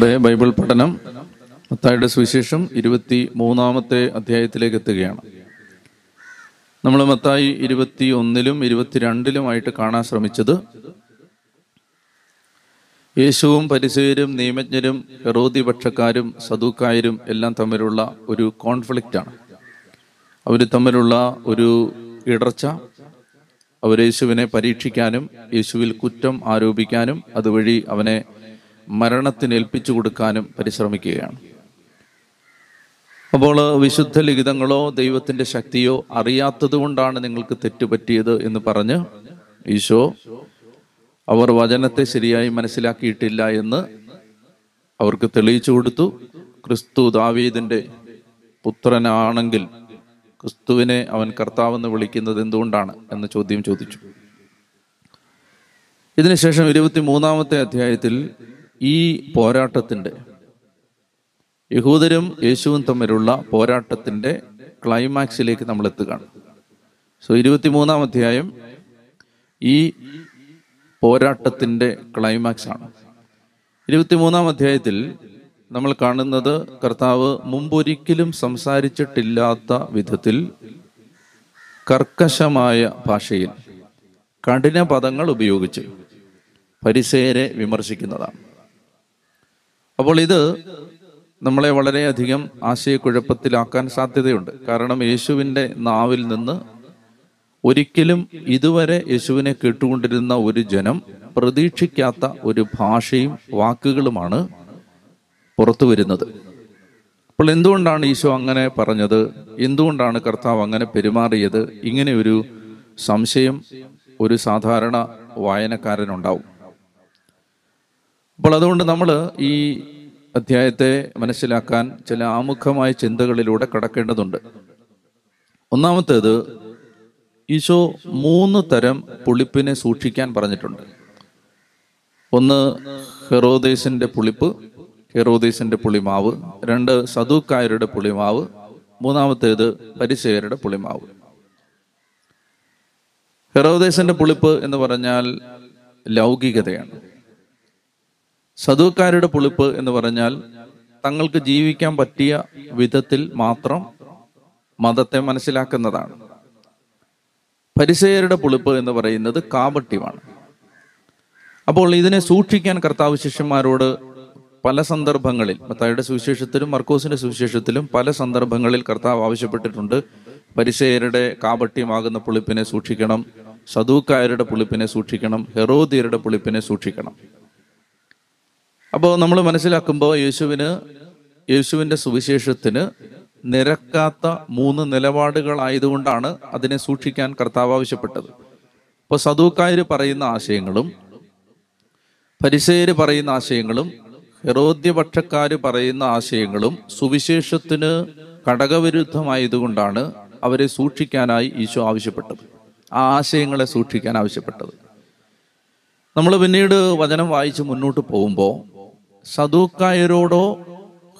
നമ്മുടെ ബൈബിൾ പഠനം മത്തായിയുടെ സുവിശേഷം ഇരുപത്തി മൂന്നാമത്തെ അധ്യായത്തിലേക്ക് എത്തുകയാണ്. നമ്മൾ മത്തായി ഇരുപത്തി ഒന്നിലും ഇരുപത്തിരണ്ടിലുമായിട്ട് കാണാൻ ശ്രമിച്ചത് യേശുവും പരിസയരും നിയമജ്ഞരും ഹെറോദി പക്ഷക്കാരും സദൂക്കായരും എല്ലാം തമ്മിലുള്ള ഒരു കോൺഫ്ലിക്റ്റ് ആണ് അവർ തമ്മിലുള്ള ഒരു ഇടർച്ച അവർ യേശുവിനെ പരീക്ഷിക്കാനും യേശുവിൽ കുറ്റം ആരോപിക്കാനും അതുവഴി അവനെ മരണത്തിന് ഏൽപ്പിച്ചു കൊടുക്കാനും പരിശ്രമിക്കുകയാണ്. അപ്പോൾ വിശുദ്ധ ലിഖിതങ്ങളോ ദൈവത്തിന്റെ ശക്തിയോ അറിയാത്തത് കൊണ്ടാണ് നിങ്ങൾക്ക് തെറ്റുപറ്റിയത് എന്ന് പറഞ്ഞ് ഈശോ അവർ വചനത്തെ ശരിയായി മനസ്സിലാക്കിയിട്ടില്ല എന്ന് അവർക്ക് തെളിയിച്ചു കൊടുത്തു. ക്രിസ്തു ദാവീദിന്റെ പുത്രനാണെങ്കിൽ ക്രിസ്തുവിനെ അവൻ കർത്താവെന്ന് വിളിക്കുന്നത് എന്തുകൊണ്ടാണ് എന്ന് ചോദ്യം ചോദിച്ചു. ഇതിനുശേഷം ഇരുപത്തി മൂന്നാമത്തെ അധ്യായത്തിൽ ഈ പോരാട്ടത്തിന്റെ യഹൂദരും യേശുവും തമ്മിലുള്ള പോരാട്ടത്തിന്റെ ക്ലൈമാക്സിലേക്ക് നമ്മൾ എത്തുകയാണ്. സോ ഇരുപത്തിമൂന്നാം അധ്യായം ഈ പോരാട്ടത്തിന്റെ ക്ലൈമാക്സ് ആണ്. ഇരുപത്തിമൂന്നാം അധ്യായത്തിൽ നമ്മൾ കാണുന്നത് കർത്താവ് മുമ്പൊരിക്കലും സംസാരിച്ചിട്ടില്ലാത്ത വിധത്തിൽ കർക്കശമായ ഭാഷയിൽ കഠിന പദങ്ങൾ ഉപയോഗിച്ച് പരിസേരെ വിമർശിക്കുന്നതാണ്. അപ്പോൾ ഇത് നമ്മളെ വളരെയധികം ആശയക്കുഴപ്പത്തിലാക്കാൻ സാധ്യതയുണ്ട്. കാരണം യേശുവിന്റെ നാവിൽ നിന്ന് ഒരിക്കലും ഇതുവരെ യേശുവിനെ കേട്ടുകൊണ്ടിരുന്ന ഒരു ജനം പ്രതീക്ഷിക്കാത്ത ഒരു ഭാഷയും വാക്കുകളുമാണ് പുറത്തു വരുന്നത്. അപ്പോൾ എന്തുകൊണ്ടാണ് ഈശോ അങ്ങനെ പറഞ്ഞത്? എന്തുകൊണ്ടാണ് കർത്താവ് അങ്ങനെ പെരുമാറിയത്? ഇങ്ങനെ ഒരു സംശയം ഒരു സാധാരണ വായനക്കാരനുണ്ടാവും. അപ്പോൾ അതുകൊണ്ട് നമ്മൾ ഈ അധ്യായത്തെ മനസ്സിലാക്കാൻ ചില ആമുഖമായ ചിന്തകളിലൂടെ കടക്കേണ്ടതുണ്ട്. ഒന്നാമത്തേത് ഈശോ മൂന്ന് തരം പുളിപ്പിനെ സൂക്ഷിക്കാൻ പറഞ്ഞിട്ടുണ്ട്. ഒന്ന് ഹെറോദേശിന്റെ പുളിപ്പ് ഹെറോദേശിന്റെ പുളിമാവ്. രണ്ട് സദൂക്കായരുടെ പുളിമാവ്. മൂന്നാമത്തേത് പരിസയരുടെ പുളിമാവ്. ഹെറോദേശന്റെ പുളിപ്പ് എന്ന് പറഞ്ഞാൽ ലൗകികതയാണ്. സദൂക്കാരുടെ പുളിപ്പ് എന്ന് പറഞ്ഞാൽ തങ്ങൾക്ക് ജീവിക്കാൻ പറ്റിയ വിധത്തിൽ മാത്രം മതത്തെ മനസ്സിലാക്കുന്നതാണ്. പരിസയരുടെ പുളിപ്പ് എന്ന് പറയുന്നത് കാപട്യമാണ്. അപ്പോൾ ഇതിനെ സൂക്ഷിക്കാൻ കർത്താവ് ശിഷ്യന്മാരോട് പല സന്ദർഭങ്ങളിൽ മത്തായുടെ സുവിശേഷത്തിലും മർക്കോസിന്റെ സുവിശേഷത്തിലും പല സന്ദർഭങ്ങളിൽ കർത്താവ് ആവശ്യപ്പെട്ടിട്ടുണ്ട് പരിസയരുടെ കാപട്യമാകുന്ന പുളിപ്പിനെ സൂക്ഷിക്കണം സദൂക്കായരുടെ പുളിപ്പിനെ സൂക്ഷിക്കണം ഹെറോദിയരുടെ പുളിപ്പിനെ സൂക്ഷിക്കണം. അപ്പോൾ നമ്മൾ മനസ്സിലാക്കുമ്പോൾ യേശുവിന് യേശുവിന്റെ സുവിശേഷത്തിന് നിരക്കാത്ത മൂന്ന് നിലപാടുകളായതുകൊണ്ടാണ് അതിനെ സൂക്ഷിക്കാൻ കർത്താവ് ആവശ്യപ്പെട്ടത്. ഇപ്പോൾ സദൂക്കായർ പറയുന്ന ആശയങ്ങളും പരിസേര് പറയുന്ന ആശയങ്ങളും ഹെറോദ്യപക്ഷക്കാർ പറയുന്ന ആശയങ്ങളും സുവിശേഷത്തിന് ഘടകവിരുദ്ധമായതുകൊണ്ടാണ് അവരെ സൂക്ഷിക്കാനായി ഈശോ ആവശ്യപ്പെട്ടത്. ആ ആശയങ്ങളെ സൂക്ഷിക്കാൻ ആവശ്യപ്പെട്ടത്. നമ്മൾ പിന്നീട് വചനം വായിച്ച് മുന്നോട്ട് പോകുമ്പോൾ സദൂക്കായരോടോ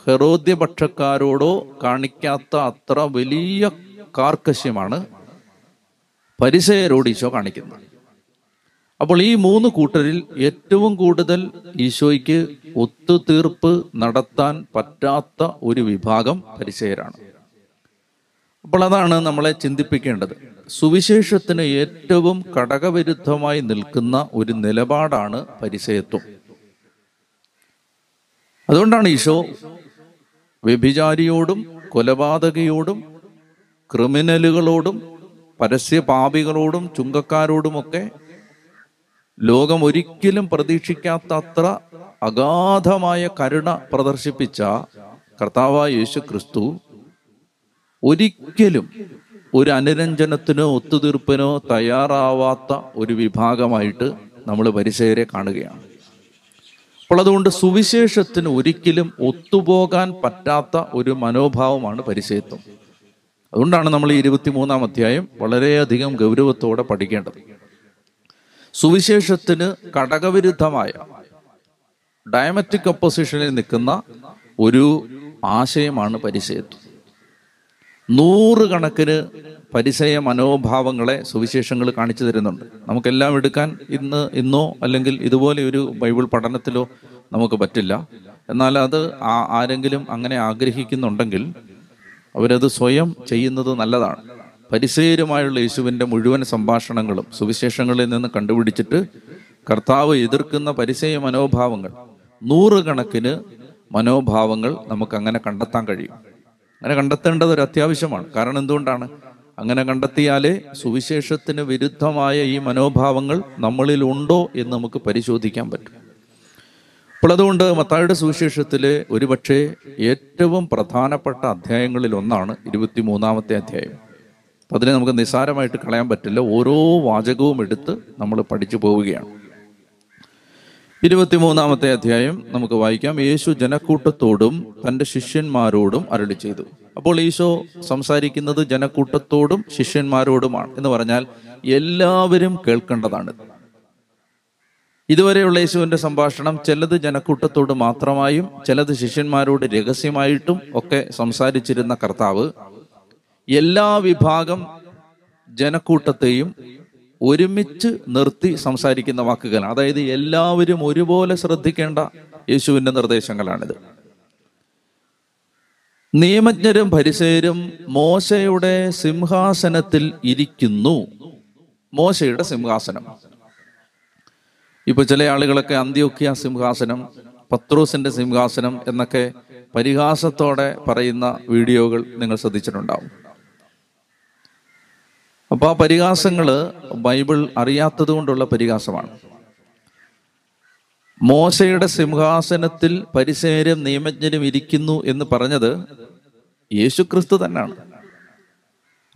ഹെറോദ്യപക്ഷക്കാരോടോ കാണിക്കാത്ത അത്ര വലിയ കാർക്കശ്യമാണ് പരിസയരോട് ഈശോ കാണിക്കുന്നത്. അപ്പോൾ ഈ മൂന്ന് കൂട്ടരിൽ ഏറ്റവും കൂടുതൽ ഈശോയ്ക്ക് ഒത്തുതീർപ്പ് നടത്താൻ പറ്റാത്ത ഒരു വിഭാഗം പരിസയരാണ്. അപ്പോൾ അതാണ് നമ്മളെ ചിന്തിപ്പിക്കേണ്ടത്. സുവിശേഷത്തിന് ഏറ്റവും ഘടകവിരുദ്ധമായി നിൽക്കുന്ന ഒരു നിലപാടാണ് പരിസയത്വം. അതുകൊണ്ടാണ് ഈശോ വ്യഭിചാരിയോടും കൊലപാതകയോടും ക്രിമിനലുകളോടും പരസ്യപാപികളോടും ചുങ്കക്കാരോടുമൊക്കെ ലോകം ഒരിക്കലും പ്രതീക്ഷിക്കാത്ത അത്ര അഗാധമായ കരുണ പ്രദർശിപ്പിച്ച കർത്താവായ യേശു ക്രിസ്തു ഒരിക്കലും ഒരു അനുരഞ്ജനത്തിനോ ഒത്തുതീർപ്പിനോ തയ്യാറാവാത്ത ഒരു വിഭാഗമായിട്ട് നമ്മൾ പരിസയരെ കാണുകയാണ്. അപ്പോൾ അതുകൊണ്ട് സുവിശേഷത്തിന് ഒരിക്കലും ഒത്തുപോകാൻ പറ്റാത്ത ഒരു മനോഭാവമാണ് പരിചയത്വം അതുകൊണ്ടാണ് നമ്മൾ ഈ ഇരുപത്തിമൂന്നാം അധ്യായം വളരെയധികം ഗൗരവത്തോടെ പഠിക്കേണ്ടത്. സുവിശേഷത്തിന് ഘടകവിരുദ്ധമായ ഡയമറ്റിക് ഒപ്പോസിഷനിൽ നിൽക്കുന്ന ഒരു ആശയമാണ് പരിചയത്വം നൂറുകണക്കിന് പരിചയ മനോഭാവങ്ങളെ സുവിശേഷങ്ങൾ കാണിച്ചു തരുന്നുണ്ട്. നമുക്കെല്ലാം എടുക്കാൻ ഇന്ന് ഇന്നോ അല്ലെങ്കിൽ ഇതുപോലെ ഒരു ബൈബിൾ പഠനത്തിലോ നമുക്ക് പറ്റില്ല. എന്നാൽ അത് ആരെങ്കിലും അങ്ങനെ ആഗ്രഹിക്കുന്നുണ്ടെങ്കിൽ അവരത് സ്വയം ചെയ്യുന്നത് നല്ലതാണ്. പരിസേരുമായുള്ള യേശുവിന്റെ മുഴുവൻ സംഭാഷണങ്ങളും സുവിശേഷങ്ങളിൽ നിന്ന് കണ്ടുപിടിച്ചിട്ട് കർത്താവ് എതിർക്കുന്ന പരിസയ മനോഭാവങ്ങൾ നൂറുകണക്കിന് മനോഭാവങ്ങൾ നമുക്ക് അങ്ങനെ കണ്ടെത്താൻ കഴിയും. അങ്ങനെ കണ്ടെത്തേണ്ടത് ഒരു അത്യാവശ്യമാണ്. കാരണം എന്തുകൊണ്ടാണ്? അങ്ങനെ കണ്ടെത്തിയാലേ സുവിശേഷത്തിന് വിരുദ്ധമായ ഈ മനോഭാവങ്ങൾ നമ്മളിൽ ഉണ്ടോ എന്ന് നമുക്ക് പരിശോധിക്കാൻ പറ്റും. അപ്പോൾ അതുകൊണ്ട് മത്തായുടെ സുവിശേഷത്തിലെ ഒരുപക്ഷെ ഏറ്റവും പ്രധാനപ്പെട്ട അധ്യായങ്ങളിൽ ഒന്നാണ് ഇരുപത്തി മൂന്നാമത്തെ അധ്യായം. അതിനെ നമുക്ക് നിസ്സാരമായിട്ട് കളയാൻ പറ്റില്ല. ഓരോ വാചകവും എടുത്ത് നമ്മൾ പഠിച്ചു പോവുകയാണ്. ഇരുപത്തിമൂന്നാമത്തെ അധ്യായം നമുക്ക് വായിക്കാം. യേശു ജനക്കൂട്ടത്തോടും തന്റെ ശിഷ്യന്മാരോടും അരളി ചെയ്തു. അപ്പോൾ ഈശോ സംസാരിക്കുന്നത് ജനക്കൂട്ടത്തോടും ശിഷ്യന്മാരോടുമാണ് എന്ന് പറഞ്ഞാൽ എല്ലാവരും കേൾക്കേണ്ടതാണ്. ഇതുവരെയുള്ള യേശുവിന്റെ സംഭാഷണം ചിലത് ജനക്കൂട്ടത്തോട് മാത്രമായും ചിലത് ശിഷ്യന്മാരോട് രഹസ്യമായിട്ടും ഒക്കെ സംസാരിച്ചിരുന്ന കർത്താവ് എല്ലാ വിഭാഗം ജനക്കൂട്ടത്തെയും ഒരുമിച്ച് നിർത്തി സംസാരിക്കുന്ന വാക്കുകൾ അതായത് എല്ലാവരും ഒരുപോലെ ശ്രദ്ധിക്കേണ്ട യേശുവിന്റെ നിർദ്ദേശങ്ങളാണിത്. നിയമജ്ഞരും പരിസേരും മോശയുടെ സിംഹാസനത്തിൽ ഇരിക്കുന്നു. മോശയുടെ സിംഹാസനം. ഇപ്പൊ ചില ആളുകളൊക്കെ അന്ത്യോക്യ സിംഹാസനം പത്രോസിന്റെ സിംഹാസനം എന്നൊക്കെ പരിഹാസത്തോടെ പറയുന്ന വീഡിയോകൾ നിങ്ങൾ ശ്രദ്ധിച്ചിട്ടുണ്ടാവും. അപ്പൊ ആ പരിഹാസങ്ങൾ ബൈബിൾ അറിയാത്തത് കൊണ്ടുള്ള പരിഹാസമാണ്. മോശയുടെ സിംഹാസനത്തിൽ പരിസേരും നിയമജ്ഞരും ഇരിക്കുന്നു എന്ന് പറഞ്ഞത് യേശു ക്രിസ്തു തന്നെയാണ്.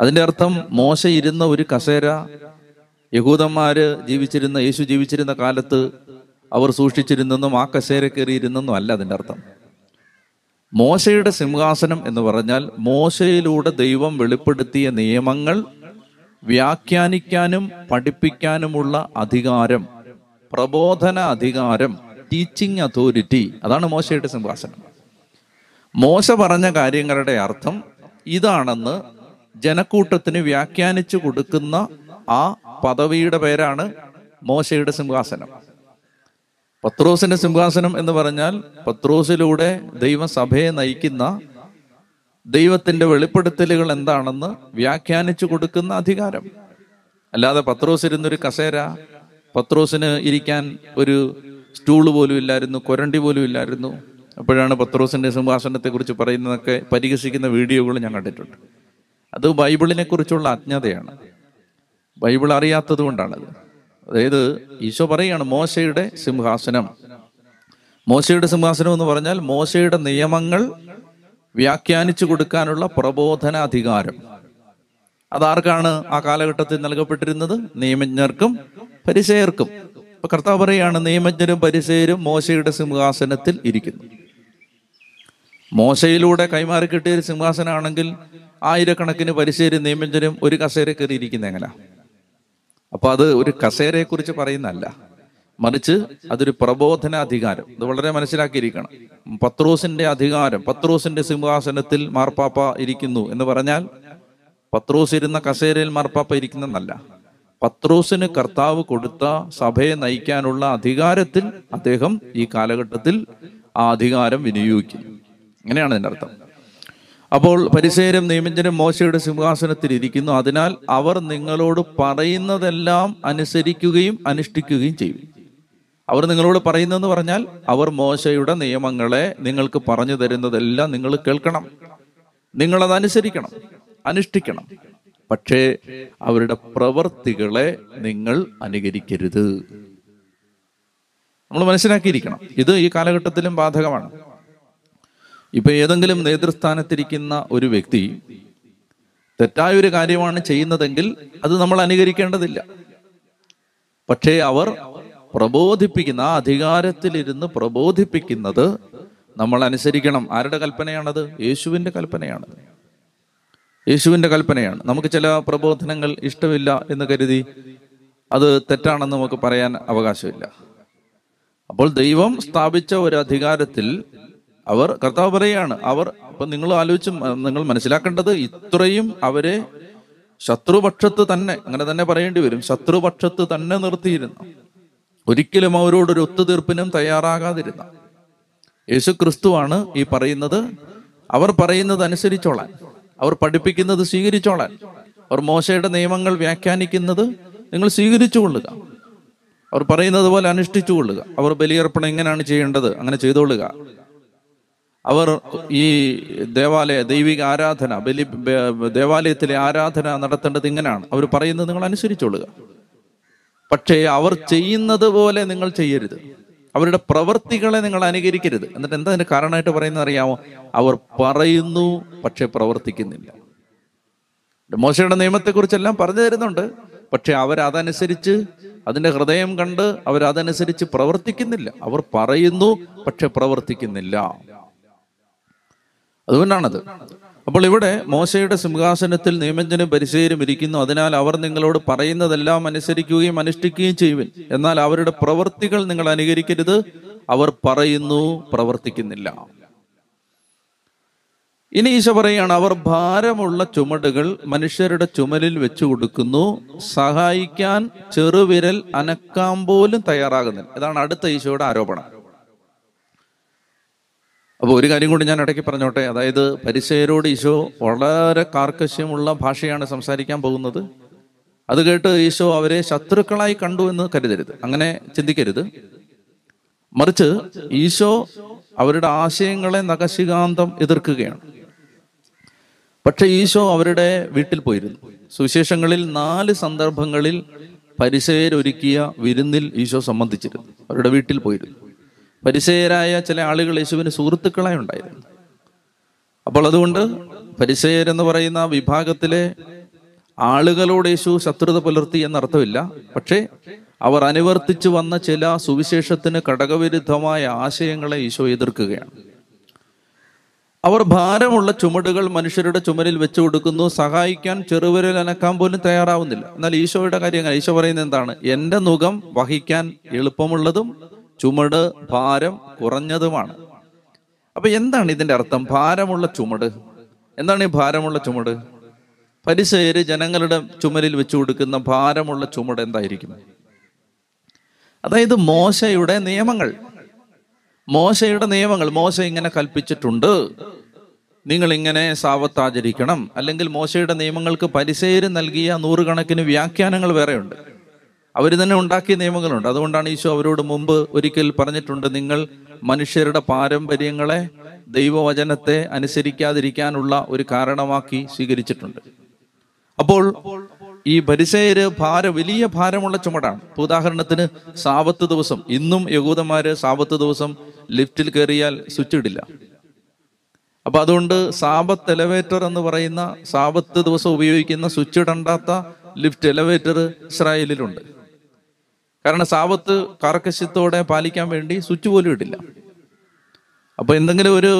അതിന്റെ അർത്ഥം മോശ ഇരുന്ന ഒരു കസേര യഹൂദന്മാര് ജീവിച്ചിരുന്ന യേശു ജീവിച്ചിരുന്ന കാലത്ത് അവർ സൂക്ഷിച്ചിരുന്നെന്നും ആ കസേര കയറിയിരുന്നെന്നും അല്ല അതിന്റെ അർത്ഥം. മോശയുടെ സിംഹാസനം എന്ന് പറഞ്ഞാൽ മോശയിലൂടെ ദൈവം വെളിപ്പെടുത്തിയ നിയമങ്ങൾ വ്യാഖ്യാനിക്കാനും പഠിപ്പിക്കാനുമുള്ള അധികാരം പ്രബോധന അധികാരം ടീച്ചിങ് അതോറിറ്റി അതാണ് മോശയുടെ സിംഹാസനം. മോശ പറഞ്ഞ കാര്യങ്ങളുടെ അർത്ഥം ഇതാണെന്ന് ജനക്കൂട്ടത്തിന് വ്യാഖ്യാനിച്ചു കൊടുക്കുന്ന ആ പദവിയുടെ പേരാണ് മോശയുടെ സിംഹാസനം. പത്രോസിന്റെ സിംഹാസനം എന്ന് പറഞ്ഞാൽ പത്രോസിലൂടെ ദൈവസഭയെ നയിക്കുന്ന ദൈവത്തിന്റെ വെളിപ്പെടുത്തലുകൾ എന്താണെന്ന് വ്യാഖ്യാനിച്ചു കൊടുക്കുന്ന അധികാരം. അല്ലാതെ പത്രോസ് ഇരുന്നൊരു കസേര പത്രോസിന് ഇരിക്കാൻ ഒരു സ്റ്റൂൾ പോലും ഇല്ലായിരുന്നു കൊരണ്ടി പോലും ഇല്ലായിരുന്നു. അപ്പോഴാണ് പത്രോസിന്റെ സിംഹാസനത്തെ കുറിച്ച് പറയുന്നതൊക്കെ പരിഹസിക്കുന്ന വീഡിയോകൾ ഞാൻ കണ്ടിട്ടുണ്ട്. അത് ബൈബിളിനെ കുറിച്ചുള്ള അജ്ഞതയാണ്. ബൈബിൾ അറിയാത്തത് കൊണ്ടാണത്. അതായത് ഈശോ പറയാണ് മോശയുടെ സിംഹാസനം. മോശയുടെ സിംഹാസനം എന്ന് പറഞ്ഞാൽ മോശയുടെ നിയമങ്ങൾ വ്യാഖ്യാനിച്ചു കൊടുക്കാനുള്ള പ്രബോധന അധികാരം. അതാർക്കാണ് ആ കാലഘട്ടത്തിൽ നൽകപ്പെട്ടിരുന്നത്? നിയമജ്ഞർക്കും പരിസയർക്കും ഇപ്പൊ കർത്താവ് പറയാണ് നിയമജ്ഞരും പരിസയരും മോശയുടെ സിംഹാസനത്തിൽ ഇരിക്കുന്നു. മോശയിലൂടെ കൈമാറി കിട്ടിയ ഒരു സിംഹാസനമാണെങ്കിൽ ആയിരക്കണക്കിന് പരിസയരും നിയമജ്ഞരും ഒരു കസേര കയറിയിരിക്കുന്ന എങ്ങനെ? അപ്പൊ അത് ഒരു കസേരയെ കുറിച്ച് പറയുന്നതല്ല. മറിച്ച് അതൊരു പ്രബോധനാധികാരം. ഇത് വളരെ മനസ്സിലാക്കിയിരിക്കണം. പത്രോസിന്റെ അധികാരം പത്രോസിന്റെ സിംഹാസനത്തിൽ മാർപ്പാപ്പ ഇരിക്കുന്നു എന്ന് പറഞ്ഞാൽ പത്രോസ് ഇരുന്ന കസേരയിൽ മാർപ്പാപ്പ ഇരിക്കുന്നതല്ല. പത്രോസിന് കർത്താവ് കൊടുത്ത സഭയെ നയിക്കാനുള്ള അധികാരത്തിൽ അദ്ദേഹം ഈ കാലഘട്ടത്തിൽ ആ അധികാരം വിനിയോഗിക്കുന്നു അങ്ങനെയാണ് അതിന്റെ അർത്ഥം. അപ്പോൾ പരിസേരും നിയമിഞ്ചനും മോശയുടെ സിംഹാസനത്തിൽ ഇരിക്കുന്നു. അതിനാൽ അവർ നിങ്ങളോട് പറയുന്നതെല്ലാം അനുസരിക്കുകയും അനുഷ്ഠിക്കുകയും ചെയ്യും. അവർ നിങ്ങളോട് പറയുന്നതെന്ന് പറഞ്ഞാൽ അവർ മോശയുടെ നിയമങ്ങളെ നിങ്ങൾക്ക് പറഞ്ഞു തരുന്നതെല്ലാം നിങ്ങൾ കേൾക്കണം. നിങ്ങളത് അനുസരിക്കണം അനുഷ്ഠിക്കണം. പക്ഷേ അവരുടെ പ്രവർത്തികളെ നിങ്ങൾ അനുകരിക്കരുത്. നമ്മൾ മനസ്സിലാക്കിയിരിക്കണം ഇത് ഈ കാലഘട്ടത്തിലും ബാധകമാണ്. ഇപ്പൊ ഏതെങ്കിലും നേതൃസ്ഥാനത്തിരിക്കുന്ന ഒരു വ്യക്തി തെറ്റായ ഒരു കാര്യമാണ് ചെയ്യുന്നതെങ്കിൽ അത് നമ്മൾ അനുകരിക്കേണ്ടതില്ല. പക്ഷേ അവർ പ്രബോധിപ്പിക്കുന്ന ആ അധികാരത്തിലിരുന്ന് പ്രബോധിപ്പിക്കുന്നത് നമ്മൾ അനുസരിക്കണം. ആരുടെ കൽപ്പനയാണത്? യേശുവിന്റെ കൽപ്പനയാണ്. യേശുവിന്റെ കൽപ്പനയാണ്. നമുക്ക് ചില പ്രബോധനങ്ങൾ ഇഷ്ടമില്ല എന്ന് കരുതി അത് തെറ്റാണെന്ന് നമുക്ക് പറയാൻ അവകാശമില്ല. അപ്പോൾ ദൈവം സ്ഥാപിച്ച ഒരു അധികാരത്തിൽ അവർ കർത്താവ് പറയാണ് അവർ അപ്പൊ നിങ്ങൾ ആലോചിച്ച് നിങ്ങൾ മനസ്സിലാക്കേണ്ടത് ഇത്രയും അവരെ ശത്രുപക്ഷത്ത് തന്നെ അങ്ങനെ തന്നെ പറയേണ്ടി വരും. ശത്രുപക്ഷത്ത് തന്നെ നിർത്തിയിരുന്ന. ഒരിക്കലും അവരോടൊരു ഒത്തുതീർപ്പിനും തയ്യാറാകാതിരുന്ന. യേശു ക്രിസ്തുവാണ് ഈ പറയുന്നത്. അവർ പറയുന്നത് അനുസരിച്ചോളാൻ. അവർ പഠിപ്പിക്കുന്നത് സ്വീകരിച്ചോളാൻ. അവർ മോശയുടെ നിയമങ്ങൾ വ്യാഖ്യാനിക്കുന്നത് നിങ്ങൾ സ്വീകരിച്ചു കൊള്ളുക. അവർ പറയുന്നത് പോലെ അനുഷ്ഠിച്ചു കൊള്ളുക. അവർ ബലിയർപ്പണം എങ്ങനെയാണ് ചെയ്യേണ്ടത്? അങ്ങനെ ചെയ്തോളുക അവർ ഈ ദേവാലയ ദൈവിക ആരാധന ബലി ദേവാലയത്തിലെ ആരാധന നടത്തേണ്ടത് ഇങ്ങനെയാണ്. അവർ പറയുന്നത് നിങ്ങൾ അനുസരിച്ചോളുക പക്ഷേ അവർ ചെയ്യുന്നത് പോലെ നിങ്ങൾ ചെയ്യരുത്. അവരുടെ പ്രവൃത്തികളെ നിങ്ങൾ അനുകരിക്കരുത്. എന്നിട്ട് എന്താ അതിന്റെ കാരണമായിട്ട് പറയുന്നത് അറിയാമോ? അവർ പറയുന്നു പക്ഷെ പ്രവർത്തിക്കുന്നില്ല. മോശയുടെ നിയമത്തെക്കുറിച്ചെല്ലാം പറഞ്ഞു തരുന്നുണ്ട്. പക്ഷെ അവരതനുസരിച്ച് അതിന്റെ ഹൃദയം കണ്ട് അവരതനുസരിച്ച് പ്രവർത്തിക്കുന്നില്ല. അവർ പറയുന്നു പക്ഷെ പ്രവർത്തിക്കുന്നില്ല. അതുകൊണ്ടാണത്. അപ്പോൾ ഇവിടെ മോശയുടെ സിംഹാസനത്തിൽ നിയമജ്ഞനും പരിശീലനം ഇരിക്കുന്നു. അതിനാൽ അവർ നിങ്ങളോട് പറയുന്നതെല്ലാം അനുസരിക്കുകയും അനുഷ്ഠിക്കുകയും ചെയ്യുവിൻ. എന്നാൽ അവരുടെ പ്രവൃത്തികൾ നിങ്ങൾ അനുകരിക്കരുത്. അവർ പറയുന്നു പ്രവർത്തിക്കുന്നില്ല. ഇനി ഈശ പറയാണ് അവർ ഭാരമുള്ള ചുമടുകൾ മനുഷ്യരുടെ ചുമലിൽ വെച്ചു കൊടുക്കുന്നു. സഹായിക്കാൻ ചെറുവിരൽ അനക്കാൻ പോലും തയ്യാറാകുന്നില്ല. ഇതാണ് അടുത്ത ഈശോയുടെ ആരോപണം. അപ്പോൾ ഒരു കാര്യം കൂടി ഞാൻ ഇടയ്ക്ക് പറഞ്ഞോട്ടെ. അതായത് പരിസയരോട് ഈശോ വളരെ കാർക്കശ്യമുള്ള ഭാഷയാണ് സംസാരിക്കാൻ പോകുന്നത്. അത് കേട്ട് ഈശോ അവരെ ശത്രുക്കളായി കണ്ടു എന്ന് കരുതരുത്. അങ്ങനെ ചിന്തിക്കരുത്. മറിച്ച് ഈശോ അവരുടെ ആശയങ്ങളെ നഖശികാന്തം എതിർക്കുകയാണ്. പക്ഷെ ഈശോ അവരുടെ വീട്ടിൽ പോയിരുന്നു. സുവിശേഷങ്ങളിൽ നാല് സന്ദർഭങ്ങളിൽ പരിസയരൊരുക്കിയ വിരുന്നിൽ ഈശോ സംബന്ധിച്ചിരുന്നു. അവരുടെ വീട്ടിൽ പോയിരുന്നു. പരിസയരായ ചില ആളുകൾ യേശുവിന് സുഹൃത്തുക്കളായി ഉണ്ടായിരുന്നു. അപ്പോൾ അതുകൊണ്ട് പരിസയരെന്ന് പറയുന്ന വിഭാഗത്തിലെ ആളുകളോട് യേശു ശത്രുത പുലർത്തി എന്നർത്ഥമില്ല. പക്ഷേ അവർ അനുവർത്തിച്ചു വന്ന ചില സുവിശേഷത്തിന് ഘടകവിരുദ്ധമായ ആശയങ്ങളെ ഈശോ എതിർക്കുകയാണ്. അവർ ഭാരമുള്ള ചുമടുകൾ മനുഷ്യരുടെ ചുമരിൽ വെച്ചു കൊടുക്കുന്നു. സഹായിക്കാൻ ചെറുവിരൽ അനക്കാൻ പോലും തയ്യാറാവുന്നില്ല. എന്നാൽ ഈശോയുടെ കാര്യങ്ങൾ. ഈശോ പറയുന്നത് എന്താണ്? എന്റെ മുഖം വഹിക്കാൻ എളുപ്പമുള്ളതും ചുമട് ഭാരം കുറഞ്ഞതുമാണ്. അപ്പൊ എന്താണ് ഇതിന്റെ അർത്ഥം? ഭാരമുള്ള ചുമട്. എന്താണ് ഈ ഭാരമുള്ള ചുമട്? പരിസയര് ജനങ്ങളുടെ ചുമലിൽ വെച്ചു കൊടുക്കുന്ന ഭാരമുള്ള ചുമട് എന്തായിരിക്കും? അതായത് മോശയുടെ നിയമങ്ങൾ. മോശയുടെ നിയമങ്ങൾ. മോശ ഇങ്ങനെ കൽപ്പിച്ചിട്ടുണ്ട്. നിങ്ങൾ ഇങ്ങനെ സാവത്ത് ആചരിക്കണം. അല്ലെങ്കിൽ മോശയുടെ നിയമങ്ങൾക്ക് പരിസേര് നൽകിയ നൂറുകണക്കിന് വ്യാഖ്യാനങ്ങൾ വേറെയുണ്ട്. അവർ തന്നെ ഉണ്ടാക്കിയ നിയമങ്ങളുണ്ട്. അതുകൊണ്ടാണ് ഈശോ അവരോട് മുമ്പ് ഒരിക്കൽ പറഞ്ഞിട്ടുണ്ട് നിങ്ങൾ മനുഷ്യരുടെ പാരമ്പര്യങ്ങളെ ദൈവവചനത്തെ അനുസരിക്കാതിരിക്കാനുള്ള ഒരു കാരണമാക്കി സ്വീകരിച്ചിട്ടുണ്ട്. അപ്പോൾ ഈ പരിസയര് ഭാര വലിയ ഭാരമുള്ള ചുമടാണ്. ഉദാഹരണത്തിന് സാപത്ത് ദിവസം. ഇന്നും യഹൂദന്മാര് സാപത്ത് ദിവസം ലിഫ്റ്റിൽ കയറിയാൽ സ്വിച്ച് ഇടില്ല. അപ്പൊ അതുകൊണ്ട് സാബത്ത് എലവേറ്റർ എന്ന് പറയുന്ന സാബത്ത് ദിവസം ഉപയോഗിക്കുന്ന സ്വിച്ച് ഇടണ്ടാത്ത ലിഫ്റ്റ് എലവേറ്റർ ഇസ്രായേലിലുണ്ട്. കാരണം സാപത്ത് കാർക്കശ്യത്തോടെ പാലിക്കാൻ വേണ്ടി സ്വിച്ച് പോലും ഇടില്ല. അപ്പൊ എന്തെങ്കിലും ഒരു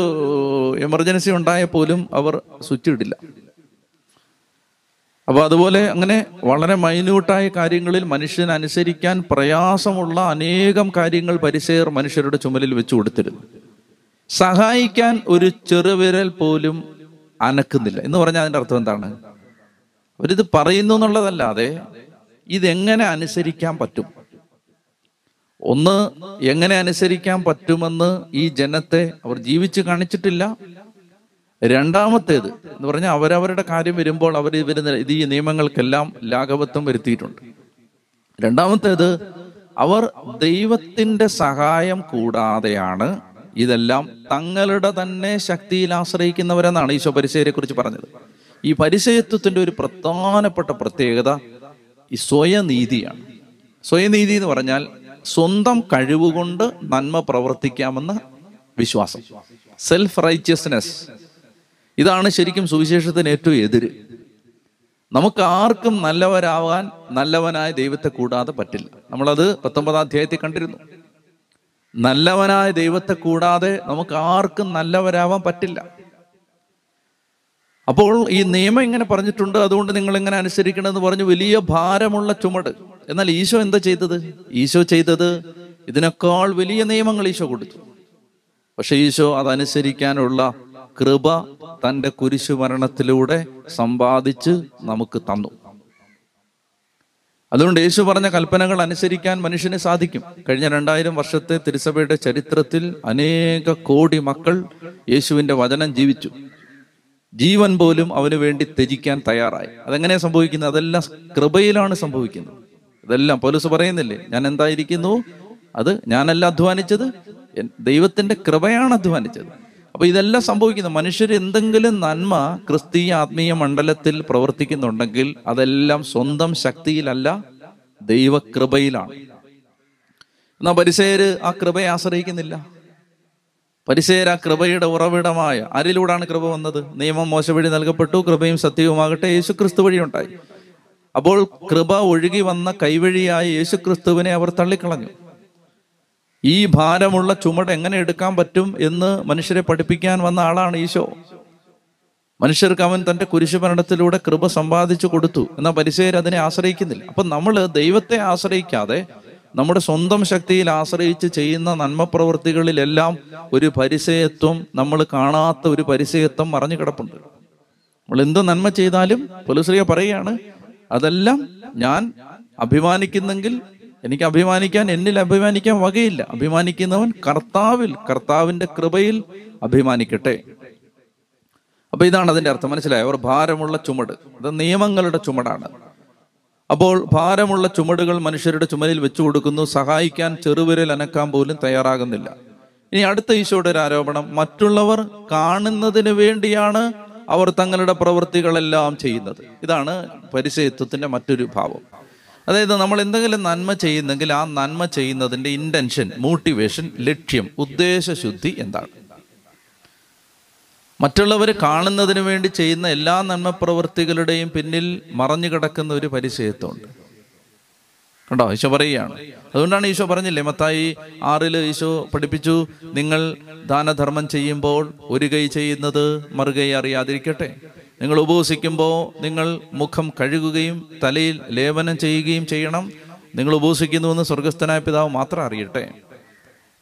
എമർജൻസി ഉണ്ടായ പോലും അവർ സ്വിച്ച് ഇടില്ല. അപ്പൊ അതുപോലെ അങ്ങനെ വളരെ മൈന്യൂട്ടായ കാര്യങ്ങളിൽ മനുഷ്യൻ അനുസരിക്കാൻ പ്രയാസമുള്ള അനേകം കാര്യങ്ങൾ പരിസയർ മനുഷ്യരുടെ ചുമലിൽ വെച്ചു കൊടുത്തിരുന്നു. സഹായിക്കാൻ ഒരു ചെറുവിരൽ പോലും അനക്കുന്നില്ല. എന്ന് പറഞ്ഞാൽ അതിന്റെ അർത്ഥം എന്താണ്? അവരിത് പറയുന്നു എന്നുള്ളതല്ലാതെ ഇതെങ്ങനെ അനുസരിക്കാൻ പറ്റും? ഒന്ന് എങ്ങനെ അനുസരിക്കാൻ പറ്റുമെന്ന് ഈ ജനത്തെ അവർ ജീവിച്ച് കാണിച്ചിട്ടില്ല. രണ്ടാമത്തേത് എന്ന് പറഞ്ഞാൽ അവരവരുടെ കാര്യം വരുമ്പോൾ അവർ വരുന്ന ഈ നിയമങ്ങൾക്കെല്ലാം ലാഘവത്വം വരുത്തിയിട്ടുണ്ട്. രണ്ടാമത്തേത് അവർ ദൈവത്തിന്റെ സഹായം കൂടാതെയാണ് ഇതെല്ലാം തങ്ങളുടെ തന്നെ ശക്തിയിൽ ആശ്രയിക്കുന്നവരെന്നാണ് ഈശോ പരിസയരെ കുറിച്ച് പറഞ്ഞത്. ഈ പരിസയത്വത്തിന്റെ ഒരു പ്രധാനപ്പെട്ട പ്രത്യേകത ഈ സ്വയനീതിയാണ്. സ്വയനീതി എന്ന് പറഞ്ഞാൽ സ്വന്തം കഴിവുകൊണ്ട് നന്മ പ്രവർത്തിക്കാമെന്ന വിശ്വാസം. സെൽഫ് റൈറ്റ്യസ്നെസ് ഇതാണ് ശരിക്കും സുവിശേഷത്തിന് ഏറ്റവും എതിര്. നമുക്ക് ആർക്കും നല്ലവരാവാൻ നല്ലവനായ ദൈവത്തെ കൂടാതെ പറ്റില്ല. നമ്മളത് പത്തൊമ്പതാം അധ്യായത്തിൽ കണ്ടിരുന്നു. നല്ലവനായ ദൈവത്തെ കൂടാതെ നമുക്ക് ആർക്കും നല്ലവരാവാൻ പറ്റില്ല. അപ്പോൾ ഈ നിയമം ഇങ്ങനെ പറഞ്ഞിട്ടുണ്ട്. അതുകൊണ്ട് നിങ്ങൾ എങ്ങനെ അനുസരിക്കണമെന്ന് പറഞ്ഞു വലിയ ഭാരമുള്ള ചുമട്. എന്നാൽ ഈശോ എന്താ ചെയ്തത്? ഈശോ ചെയ്തത് ഇതിനേക്കാൾ വലിയ നിയമങ്ങൾ ഈശോ കൊടുത്തു. പക്ഷെ ഈശോ അതനുസരിക്കാനുള്ള കൃപ തന്റെ കുരിശു മരണത്തിലൂടെ സമ്പാദിച്ച് നമുക്ക് തന്നു. അതുകൊണ്ട് യേശു പറഞ്ഞ കൽപ്പനകൾ അനുസരിക്കാൻ മനുഷ്യന് സാധിക്കും. കഴിഞ്ഞ രണ്ടായിരം വർഷത്തെ തിരുസഭയുടെ ചരിത്രത്തിൽ അനേക കോടി മക്കൾ യേശുവിന്റെ വചനം ജീവിച്ചു. ജീവൻ പോലും അവന് വേണ്ടി ത്യജിക്കാൻ തയ്യാറായി. അതെങ്ങനെയാണ് സംഭവിക്കുന്നത്? അതെല്ലാം കൃപയിലാണ് സംഭവിക്കുന്നത്. ഇതെല്ലാം പോലീസ് പറയുന്നില്ലേ? ഞാൻ എന്തായിരിക്കുന്നു? അത് ഞാനല്ല അധ്വാനിച്ചത്? ദൈവത്തിന്റെ കൃപയാണ് അധ്വാനിച്ചത്. അപ്പൊ ഇതെല്ലാം സംഭവിക്കുന്നത് മനുഷ്യർ എന്തെങ്കിലും നന്മ ക്രിസ്തീയ ആത്മീയ മണ്ഡലത്തിൽ പ്രവർത്തിക്കുന്നുണ്ടെങ്കിൽ അതെല്ലാം സ്വന്തം ശക്തിയിലല്ല ദൈവകൃപയിലാണ്. എന്നാ പരിസേര് ആ കൃപയെ ആശ്രയിക്കുന്നില്ല? പരിസേര കൃപയുടെ ഉറവിടമായ ആരിലൂടാണ് കൃപ വന്നത്? നിയമം മോശ വഴി നൽകപ്പെട്ടു കൃപയും സത്യവുമാകട്ടെ യേശു ക്രിസ്തു വഴി ഉണ്ടായി അപ്പോൾ കൃപ ഒഴുകി വന്ന കൈവഴിയായ യേശു ക്രിസ്തുവിനെ അവർ തള്ളിക്കളഞ്ഞു. ഈ ഭാരമുള്ള ചുമട് എങ്ങനെ എടുക്കാൻ പറ്റും എന്ന് മനുഷ്യരെ പഠിപ്പിക്കാൻ വന്ന ആളാണ് ഈശോ. മനുഷ്യർക്ക് അവൻ തന്റെ കുരിശുഭരണത്തിലൂടെ കൃപ സമ്പാദിച്ചു കൊടുത്തു എന്നാൽ പരിസേര് അതിനെ ആശ്രയിക്കുന്നില്ല. അപ്പൊ നമ്മൾ ദൈവത്തെ ആശ്രയിക്കാതെ നമ്മുടെ സ്വന്തം ശക്തിയിൽ ആശ്രയിച്ച് ചെയ്യുന്ന നന്മ പ്രവൃത്തികളിലെല്ലാം ഒരു പരിസയത്വം നമ്മൾ കാണാത്ത ഒരു പരിസയത്വം മറഞ്ഞു കിടപ്പുണ്ട്. നമ്മൾ എന്ത് നന്മ ചെയ്താലും പുലശ്രീയ പറയുകയാണ് അതെല്ലാം ഞാൻ അഭിമാനിക്കുന്നെങ്കിൽ എനിക്ക് അഭിമാനിക്കാൻ എന്നിൽ അഭിമാനിക്കാൻ വകയില്ല. അഭിമാനിക്കുന്നവൻ കർത്താവിൽ കർത്താവിന്റെ കൃപയിൽ അഭിമാനിക്കട്ടെ. അപ്പൊ ഇതാണ് അതിന്റെ അർത്ഥം. മനസ്സിലായോ? അവർ ഭാരമുള്ള ചുമട്. അത് നിയമങ്ങളുടെ ചുമടാണ്. അപ്പോൾ ഭാരമുള്ള ചുമടുകൾ മനുഷ്യരുടെ ചുമലിൽ വെച്ചു കൊടുക്കുന്നു. സഹായിക്കാൻ ചെറുവിരൽ അനക്കാൻ പോലും തയ്യാറാകുന്നില്ല. ഇനി അടുത്ത ഈശോയുടെ ഒരു ആരോപണം. മറ്റുള്ളവർ കാണുന്നതിന് വേണ്ടിയാണ് അവർ തങ്ങളുടെ പ്രവൃത്തികളെല്ലാം ചെയ്യുന്നത്. ഇതാണ് പരിചയത്വത്തിന്റെ മറ്റൊരു ഭാവം. അതായത് നമ്മൾ എന്തെങ്കിലും നന്മ ചെയ്യുന്നെങ്കിൽ ആ നന്മ ചെയ്യുന്നതിന്റെ ഇന്റൻഷൻ മോട്ടിവേഷൻ ലക്ഷ്യം ഉദ്ദേശശുദ്ധി എന്താണ്? മറ്റുള്ളവർ കാണുന്നതിന് വേണ്ടി ചെയ്യുന്ന എല്ലാ നന്മ പ്രവൃത്തികളുടെയും പിന്നിൽ മറഞ്ഞു കിടക്കുന്ന ഒരു പരിചയത്വമുണ്ട് കണ്ടോ? ഈശോ പറയുകയാണ്. അതുകൊണ്ടാണ് ഈശോ പറഞ്ഞില്ലേ മത്തായി ആറിൽ ഈശോ പഠിപ്പിച്ചു നിങ്ങൾ ദാനധർമ്മം ചെയ്യുമ്പോൾ ഒരു കൈ ചെയ്യുന്നത് മറുകൈ അറിയാതിരിക്കട്ടെ. നിങ്ങൾ ഉപവസിക്കുമ്പോൾ നിങ്ങൾ മുഖം കഴുകുകയും തലയിൽ ലേപനം ചെയ്യുകയും ചെയ്യണം. നിങ്ങൾ ഉപവസിക്കുന്നുവെന്ന് സ്വർഗസ്ഥനായ പിതാവ് മാത്രം അറിയട്ടെ.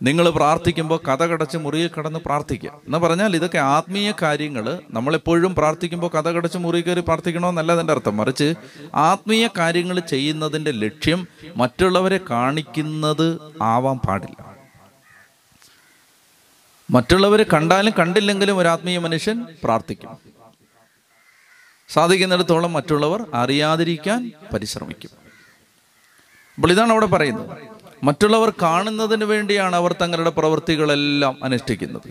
നിങ്ങൾ പ്രാർത്ഥിക്കുമ്പോൾ കഥ കടച്ച് മുറിയിൽ കടന്ന് പ്രാർത്ഥിക്കുക. എന്ന് പറഞ്ഞാൽ ഇതൊക്കെ ആത്മീയ കാര്യങ്ങൾ. നമ്മളെപ്പോഴും പ്രാർത്ഥിക്കുമ്പോൾ കഥ കടച്ച് മുറി കയറി പ്രാർത്ഥിക്കണമെന്നല്ല അതിന്റെ അർത്ഥം. മറിച്ച് ആത്മീയ കാര്യങ്ങൾ ചെയ്യുന്നതിന്റെ ലക്ഷ്യം മറ്റുള്ളവരെ കാണിക്കുന്നത് ആവാൻ പാടില്ല. മറ്റുള്ളവരെ കണ്ടാലും കണ്ടില്ലെങ്കിലും ഒരു ആത്മീയ മനുഷ്യൻ പ്രാർത്ഥിക്കും. സാധിക്കുന്നിടത്തോളം മറ്റുള്ളവർ അറിയാതിരിക്കാൻ പരിശ്രമിക്കും. അപ്പോൾ ഇതാണ് അവിടെ പറയുന്നത്. മറ്റുള്ളവർ കാണുന്നതിന് വേണ്ടിയാണ് അവർ തങ്ങളുടെ പ്രവൃത്തികളെല്ലാം അനുഷ്ഠിക്കുന്നത്.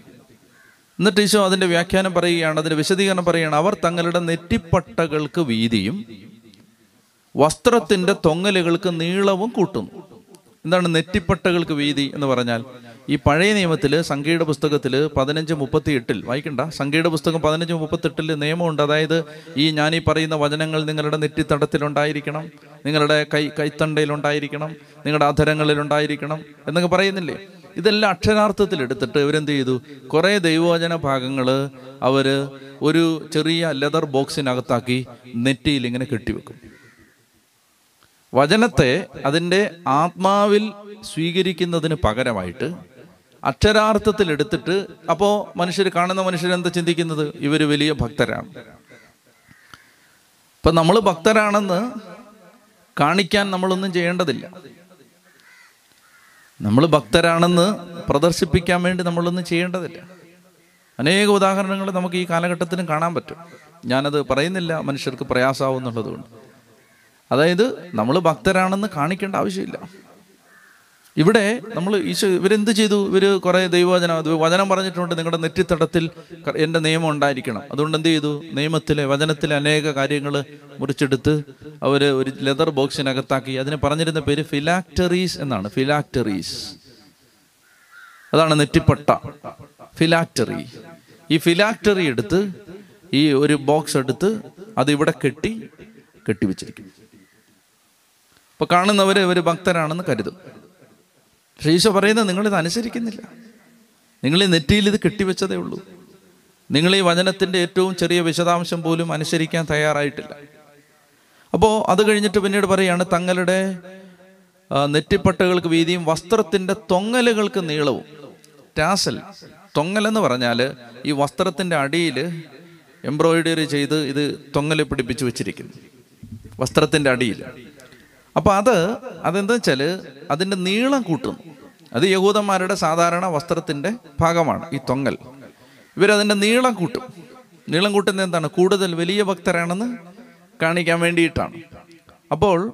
എന്നിട്ട് ഈശോ അതിന്റെ വ്യാഖ്യാനം പറയുകയാണ് അതിന്റെ വിശദീകരണം പറയുകയാണ് അവർ തങ്ങളുടെ നെറ്റിപ്പട്ടകൾക്ക് വീതിയും വസ്ത്രത്തിന്റെ തൊങ്ങലുകൾക്ക് നീളവും കൂട്ടുന്നു. എന്താണ് നെറ്റിപ്പട്ടകൾക്ക് വീതി എന്ന് പറഞ്ഞാൽ? ഈ പഴയ നിയമത്തിൽ സംഖ്യയുടെ പുസ്തകത്തിൽ പതിനഞ്ച് മുപ്പത്തി എട്ടിൽ വായിക്കണ്ട സംഖ്യയുടെ പുസ്തകം പതിനഞ്ച് മുപ്പത്തെട്ടിൽ നിയമമുണ്ട്. അതായത് ഈ ഞാൻ ഈ പറയുന്ന വചനങ്ങൾ നിങ്ങളുടെ നെറ്റിത്തടത്തിലുണ്ടായിരിക്കണം നിങ്ങളുടെ കൈ കൈത്തണ്ടയിലുണ്ടായിരിക്കണം നിങ്ങളുടെ അധരങ്ങളിലുണ്ടായിരിക്കണം എന്നൊക്കെ പറയുന്നില്ലേ? ഇതെല്ലാം അക്ഷരാർത്ഥത്തിൽ എടുത്തിട്ട് ഇവരെന്ത് ചെയ്തു? കുറേ ദൈവവചന ഭാഗങ്ങൾ അവർ ഒരു ചെറിയ ലെതർ ബോക്സിനകത്താക്കി നെറ്റിയിൽ ഇങ്ങനെ കെട്ടിവെക്കും. വചനത്തെ അതിന്റെ ആത്മാവിൽ സ്വീകരിക്കുന്നതിന് പകരമായിട്ട് അക്ഷരാർത്ഥത്തിൽ എടുത്തിട്ട് അപ്പോൾ മനുഷ്യർ കാണുന്ന മനുഷ്യർ എന്താ ചിന്തിക്കുന്നത്? ഇവർ വലിയ ഭക്തരാണ്. ഇപ്പൊ നമ്മൾ ഭക്തരാണെന്ന് കാണിക്കാൻ നമ്മളൊന്നും ചെയ്യേണ്ടതില്ല. നമ്മൾ ഭക്തരാണെന്ന് പ്രദർശിപ്പിക്കാൻ വേണ്ടി നമ്മളൊന്നും ചെയ്യേണ്ടതില്ല. അനേക ഉദാഹരണങ്ങൾ നമുക്ക് ഈ കാലഘട്ടത്തിനും കാണാൻ പറ്റും. ഞാനത് പറയുന്നില്ല മനുഷ്യർക്ക് പ്രയാസമാവും കൊണ്ട്. അതായത് നമ്മൾ ഭക്തരാണെന്ന് കാണിക്കേണ്ട ആവശ്യമില്ല. ഇവിടെ നമ്മൾ ഈശോ ഇവരെന്ത് ചെയ്തു? ഇവർ കുറേ ദൈവവചനം വചനം പറഞ്ഞിട്ടുണ്ട്. നിങ്ങളുടെ നെറ്റിത്തടത്തിൽ എന്റെ നിയമം ഉണ്ടായിരിക്കണം. അതുകൊണ്ട് എന്ത് ചെയ്തു? നിയമത്തിലെ വചനത്തിലെ അനേക കാര്യങ്ങൾ മുറിച്ചെടുത്ത് അവർ ഒരു ലെതർ ബോക്സിനകത്താക്കി. അതിന് പറഞ്ഞിരുന്ന പേര് ഫിലാക്ടറീസ് എന്നാണ്. ഫിലാക്ടറീസ്. അതാണ് നെറ്റിപ്പട്ട. ഫിലാക്ടറി. ഈ ഫിലാക്ടറി എടുത്ത് ഈ ഒരു ബോക്സ് എടുത്ത് അത് ഇവിടെ കെട്ടി കെട്ടിവെച്ചിരിക്കും അപ്പൊ കാണുന്നവര് ഇവർ ഭക്തരാണെന്ന് കരുതും. പക്ഷേ ഈശോ പറയുന്നത് നിങ്ങളിത് അനുസരിക്കുന്നില്ല. നിങ്ങൾ ഈ നെറ്റിയിൽ ഇത് കെട്ടിവെച്ചതേ ഉള്ളൂ. നിങ്ങൾ ഈ വചനത്തിന്റെ ഏറ്റവും ചെറിയ വിശദാംശം പോലും അനുസരിക്കാൻ തയ്യാറായിട്ടില്ല. അപ്പോൾ അത് കഴിഞ്ഞിട്ട് പിന്നീട് പറയുകയാണ് തങ്ങളുടെ നെറ്റിപ്പട്ടകൾക്ക് വീതിയും വസ്ത്രത്തിന്റെ തൊങ്ങലുകൾക്ക് നീളവും. ടാസൽ തൊങ്ങലെന്ന് പറഞ്ഞാൽ ഈ വസ്ത്രത്തിന്റെ അടിയിൽ എംബ്രോയിഡറി ചെയ്ത് ഇത് തൊങ്ങൽ പിടിപ്പിച്ച് വെച്ചിരിക്കുന്നു. വസ്ത്രത്തിന്റെ അടിയിൽ അപ്പൊ അത് അതെന്താ വെച്ചാൽ അതിന്റെ നീളം കൂട്ടുന്നു. അത് യഹൂദന്മാരുടെ സാധാരണ വസ്ത്രത്തിന്റെ ഭാഗമാണ് ഈ തൊങ്ങൽ. ഇവരതിന്റെ നീളം കൂട്ടും. നീളം കൂട്ടുന്നത് എന്താണ്? കൂടുതൽ വലിയ ഭക്തരാണെന്ന് കാണിക്കാൻ വേണ്ടിയിട്ടാണ്. അപ്പോൾ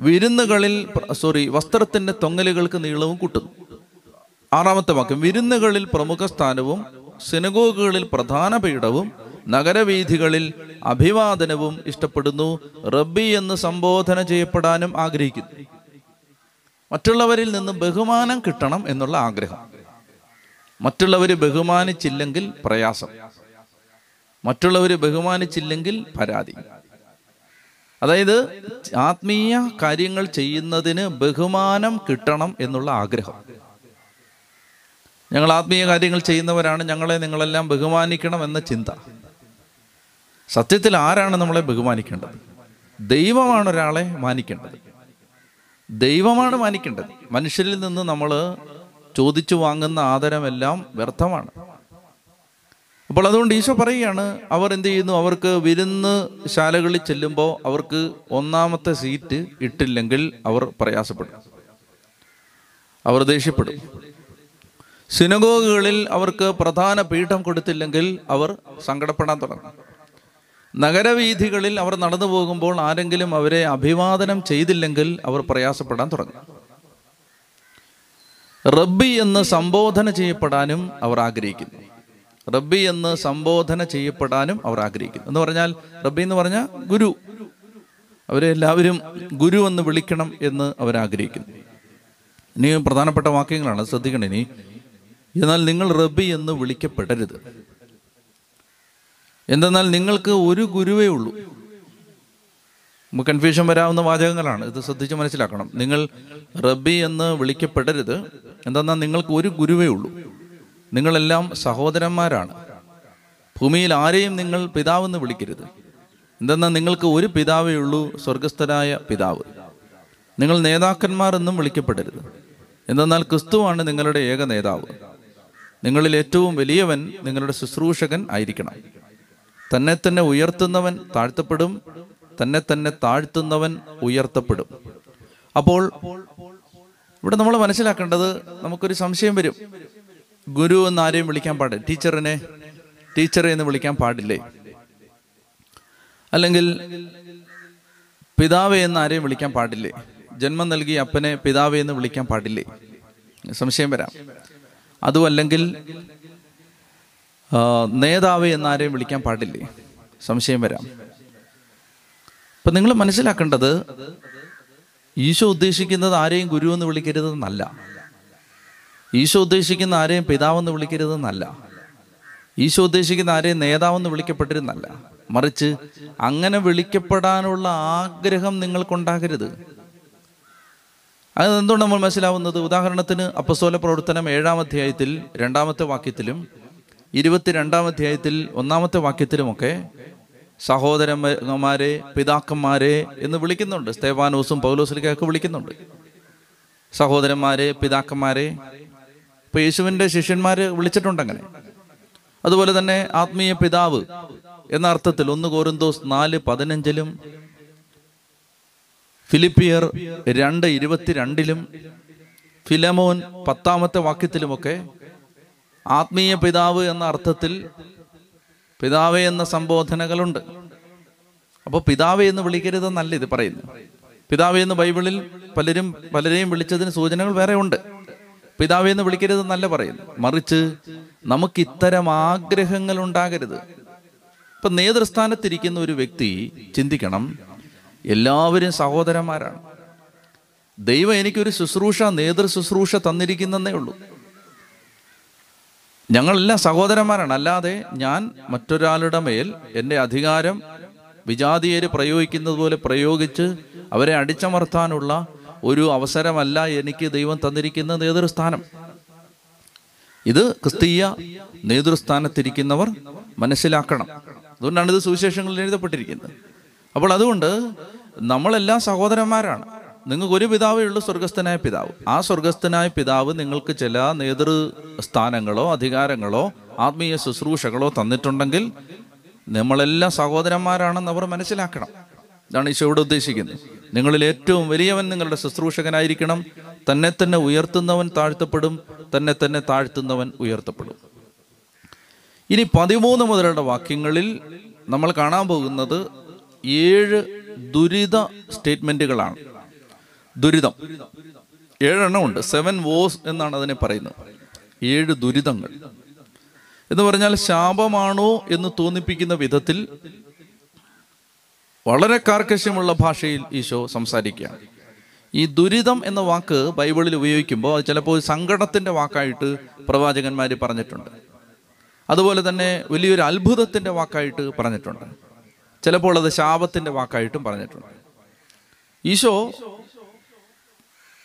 വിരുന്നുകളിൽ സോറി വസ്ത്രത്തിന്റെ തൊങ്ങലുകൾക്ക് നീളവും കൂട്ടുന്നു. ആറാമത്തെ വാക്യം വിരുന്നുകളിൽ പ്രമുഖ സ്ഥാനവും സിനഗോഗുകളിൽ പ്രധാന പീഠവും നഗരവീഥികളിൽ അഭിവാദനവും ഇഷ്ടപ്പെടുന്നു. റബ്ബി എന്ന് സംബോധന ചെയ്യപ്പെടാനും ആഗ്രഹിക്കുന്നു. മറ്റുള്ളവരിൽ നിന്ന് ബഹുമാനം കിട്ടണം എന്നുള്ള ആഗ്രഹം. മറ്റുള്ളവർ ബഹുമാനിച്ചില്ലെങ്കിൽ പ്രയാസം. മറ്റുള്ളവർ ബഹുമാനിച്ചില്ലെങ്കിൽ പരാതി. അതായത് ആത്മീയ കാര്യങ്ങൾ ചെയ്യുന്നതിന് ബഹുമാനം കിട്ടണം എന്നുള്ള ആഗ്രഹം. ഞങ്ങൾ ആത്മീയ കാര്യങ്ങൾ ചെയ്യുന്നവരാണ്. ഞങ്ങളെ നിങ്ങളെല്ലാം ബഹുമാനിക്കണം എന്ന ചിന്ത. സത്യത്തിൽ ആരാണ് നമ്മളെ ബഹുമാനിക്കേണ്ടത്? ദൈവമാണ് ഒരാളെ മാനിക്കേണ്ടത്. ദൈവമാണ് മാനിക്കേണ്ടത്. മനുഷ്യരിൽ നിന്ന് നമ്മൾ ചോദിച്ചു വാങ്ങുന്ന ആദരമെല്ലാം വ്യർത്ഥമാണ്. അപ്പോൾ അതുകൊണ്ട് ഈശോ പറയുകയാണ് അവർ എന്ത് ചെയ്യുന്നു? അവർക്ക് വിരുന്ന് ശാലകളിൽ ചെല്ലുമ്പോൾ അവർക്ക് ഒന്നാമത്തെ സീറ്റ് ഇട്ടില്ലെങ്കിൽ അവർ പ്രയാസപ്പെടും. അവർ ദേഷ്യപ്പെടും. സിനഗോഗുകളിൽ അവർക്ക് പ്രധാന പീഠം കൊടുത്തില്ലെങ്കിൽ അവർ സങ്കടപ്പെടാൻ തുടങ്ങും. നഗരവീഥികളിൽ അവർ നടന്നു പോകുമ്പോൾ ആരെങ്കിലും അവരെ അഭിവാദനം ചെയ്തില്ലെങ്കിൽ അവർ പ്രയാസപ്പെടാൻ തുടങ്ങി. റബ്ബി എന്ന് സംബോധന ചെയ്യപ്പെടാനും അവർ ആഗ്രഹിക്കുന്നു. റബ്ബി എന്ന് സംബോധന ചെയ്യപ്പെടാനും അവർ ആഗ്രഹിക്കുന്നു. എന്ന് പറഞ്ഞാൽ റബ്ബി എന്ന് പറഞ്ഞാൽ ഗുരു. അവരെ എല്ലാവരും ഗുരു എന്ന് വിളിക്കണം എന്ന് അവർ ആഗ്രഹിക്കുന്നു. ഇനി പ്രധാനപ്പെട്ട വാക്യങ്ങളാണ്. ശ്രദ്ധിക്കണം ഇനി. എന്നാൽ നിങ്ങൾ റബ്ബി എന്ന് വിളിക്കപ്പെടരുത്. എന്തെന്നാൽ നിങ്ങൾക്ക് ഒരു ഗുരുവേ ഉള്ളൂ. കൺഫ്യൂഷൻ വരാവുന്ന വാചകങ്ങളാണ്. ഇത് ശ്രദ്ധിച്ച് മനസ്സിലാക്കണം. നിങ്ങൾ റബ്ബി എന്ന് വിളിക്കപ്പെടരുത്. എന്തെന്നാൽ നിങ്ങൾക്ക് ഒരു ഗുരുവേ ഉള്ളൂ. നിങ്ങളെല്ലാം സഹോദരന്മാരാണ്. ഭൂമിയിൽ ആരെയും നിങ്ങൾ പിതാവെന്ന് വിളിക്കരുത്. എന്തെന്നാൽ നിങ്ങൾക്ക് ഒരു പിതാവേ ഉള്ളൂ സ്വർഗസ്ഥനായ പിതാവ്. നിങ്ങൾ നേതാക്കന്മാർ എന്നും വിളിക്കപ്പെടരുത്. എന്തെന്നാൽ ക്രിസ്തുവാണ് നിങ്ങളുടെ ഏക നേതാവ്. നിങ്ങളിൽ ഏറ്റവും വലിയവൻ നിങ്ങളുടെ ശുശ്രൂഷകൻ ആയിരിക്കണം. തന്നെ തന്നെ ഉയർത്തുന്നവൻ താഴ്ത്തപ്പെടും തന്നെ തന്നെ താഴ്ത്തുന്നവൻ ഉയർത്തപ്പെടും. അപ്പോൾ ഇവിടെ നമ്മൾ മനസ്സിലാക്കേണ്ടത് നമുക്കൊരു സംശയം വരും. ഗുരു എന്ന് ആരെയും വിളിക്കാൻ പാടില്ല. ടീച്ചറിനെ ടീച്ചറെ എന്ന് വിളിക്കാൻ പാടില്ലേ? അല്ലെങ്കിൽ പിതാവെ എന്ന് ആരെയും വിളിക്കാൻ പാടില്ലേ? ജന്മം നൽകി അപ്പനെ പിതാവെ എന്ന് വിളിക്കാൻ പാടില്ലേ? സംശയം വരാം. അതുമല്ലെങ്കിൽ നേതാവ് എന്നാരെയും വിളിക്കാൻ പാടില്ലേ? സംശയം വരാം. അപ്പൊ നിങ്ങൾ മനസ്സിലാക്കേണ്ടത് ഈശോ ഉദ്ദേശിക്കുന്നത് ആരെയും ഗുരു എന്ന് വിളിക്കരുതെന്നല്ല. ഈശോ ഉദ്ദേശിക്കുന്ന ആരെയും പിതാവെന്ന് വിളിക്കരുതെന്നല്ല. ഈശോ ഉദ്ദേശിക്കുന്ന ആരെയും നേതാവെന്ന് വിളിക്കപ്പെട്ടിരുന്നല്ല. മറിച്ച് അങ്ങനെ വിളിക്കപ്പെടാനുള്ള ആഗ്രഹം നിങ്ങൾക്കുണ്ടാകരുത്. അത് എന്തുകൊണ്ട് നമ്മൾ മനസ്സിലാവുന്നത്? ഉദാഹരണത്തിന് അപ്പസ്തോല പ്രവർത്തനം ഏഴാം അധ്യായത്തിൽ രണ്ടാമത്തെ വാക്യത്തിലും ഇരുപത്തിരണ്ടാം അധ്യായത്തിൽ ഒന്നാമത്തെ വാക്യത്തിലുമൊക്കെ സഹോദരന്മാരെ പിതാക്കന്മാരെ എന്ന് വിളിക്കുന്നുണ്ട്. സ്തേവാനോസും പൗലോസിലേക്കൊക്കെ വിളിക്കുന്നുണ്ട്. സഹോദരന്മാരെ പിതാക്കന്മാരെ ഇപ്പൊ യേശുവിന്റെ ശിഷ്യന്മാരെ വിളിച്ചിട്ടുണ്ട് അങ്ങനെ അതുപോലെ തന്നെ ആത്മീയ പിതാവ് എന്ന അർത്ഥത്തിൽ ഒന്ന് കോരുന്തോസ് നാല് പതിനഞ്ചിലും ഫിലിപ്പിയർ രണ്ട് ഇരുപത്തിരണ്ടിലും ഫിലമോൻ പത്താമത്തെ വാക്യത്തിലുമൊക്കെ ആത്മീയ പിതാവ് എന്ന അർത്ഥത്തിൽ പിതാവ് എന്ന സംബോധനകളുണ്ട്. അപ്പോൾ പിതാവ് എന്ന് വിളിക്കരുതെന്നല്ല ഇത് പറയുന്നു പിതാവ് എന്ന് ബൈബിളിൽ പലരും പലരെയും വിളിച്ചതിന് സൂചനകൾ വേറെ ഉണ്ട്. പിതാവ് എന്ന് വിളിക്കരുതെന്നല്ല പറയുന്നു മറിച്ച് നമുക്ക് ഇത്തരം ആഗ്രഹങ്ങൾ ഉണ്ടാകരുത്. ഇപ്പം നേതൃസ്ഥാനത്തിരിക്കുന്ന ഒരു വ്യക്തി ചിന്തിക്കണം എല്ലാവരും സഹോദരന്മാരാണ്. ദൈവം എനിക്കൊരു ശുശ്രൂഷ നേതൃ ശുശ്രൂഷ തന്നിരിക്കുന്നതേ ഉള്ളൂ. ഞങ്ങളെല്ലാം സഹോദരന്മാരാണ്. അല്ലാതെ ഞാൻ മറ്റൊരാളുടെ മേൽ എന്റെ അധികാരം വിജാതീയര് പ്രയോഗിക്കുന്നത് പോലെ പ്രയോഗിച്ച് അവരെ അടിച്ചമർത്താനുള്ള ഒരു അവസരമല്ല എനിക്ക് ദൈവം തന്നിരിക്കുന്ന നേതൃസ്ഥാനം ഇത് ക്രിസ്തീയ നേതൃസ്ഥാനത്തിരിക്കുന്നവർ മനസ്സിലാക്കണം. അതുകൊണ്ടാണ് ഇത് സുവിശേഷങ്ങളിൽ എഴുതപ്പെട്ടിരിക്കുന്നത്. അപ്പോൾ അതുകൊണ്ട് നമ്മളെല്ലാം സഹോദരന്മാരാണ്. നിങ്ങൾക്ക് ഒരു പിതാവേ ഉള്ളൂ സ്വർഗസ്ഥനായ പിതാവ്. ആ സ്വർഗസ്ഥനായ പിതാവ് നിങ്ങൾക്ക് ചില നേതൃ സ്ഥാനങ്ങളോ അധികാരങ്ങളോ ആത്മീയ ശുശ്രൂഷകളോ തന്നിട്ടുണ്ടെങ്കിൽ നമ്മളെല്ലാം സഹോദരന്മാരാണെന്ന് അവർ മനസ്സിലാക്കണം. ഇതാണ് ഈശോ ഇവിടെ ഉദ്ദേശിക്കുന്നത്. നിങ്ങളിൽ ഏറ്റവും വലിയവൻ നിങ്ങളുടെ ശുശ്രൂഷകനായിരിക്കണം. തന്നെ തന്നെ ഉയർത്തുന്നവൻ താഴ്ത്തപ്പെടും. തന്നെ തന്നെ താഴ്ത്തുന്നവൻ ഉയർത്തപ്പെടും. ഇനി പതിമൂന്ന് മുതലുള്ള വാക്യങ്ങളിൽ നമ്മൾ കാണാൻ പോകുന്നത് ഏഴ് ദുരിത സ്റ്റേറ്റ്മെന്റുകളാണ്. ദുരിതം. ഏഴെണ്ണം ഉണ്ട് സെവൻ വോസ് എന്നാണ് അതിനെ പറയുന്നത്. ഏഴ് ദുരിതങ്ങൾ. എന്ന് പറഞ്ഞാൽ ശാപമാണോ എന്ന് തോന്നിപ്പിക്കുന്ന വിധത്തിൽ വളരെ കാർക്കശ്യമുള്ള ഭാഷയിൽ ഈശോ സംസാരിക്കുകയാണ്. ഈ ദുരിതം എന്ന വാക്ക് ബൈബിളിൽ ഉപയോഗിക്കുമ്പോൾ അത് ചിലപ്പോൾ സങ്കടത്തിന്റെ വാക്കായിട്ട് പ്രവാചകന്മാർ പറഞ്ഞിട്ടുണ്ട്. അതുപോലെ തന്നെ വലിയൊരു അത്ഭുതത്തിന്റെ വാക്കായിട്ട് പറഞ്ഞിട്ടുണ്ട്. ചിലപ്പോൾ അത് ശാപത്തിന്റെ വാക്കായിട്ടും പറഞ്ഞിട്ടുണ്ട്. ഈശോ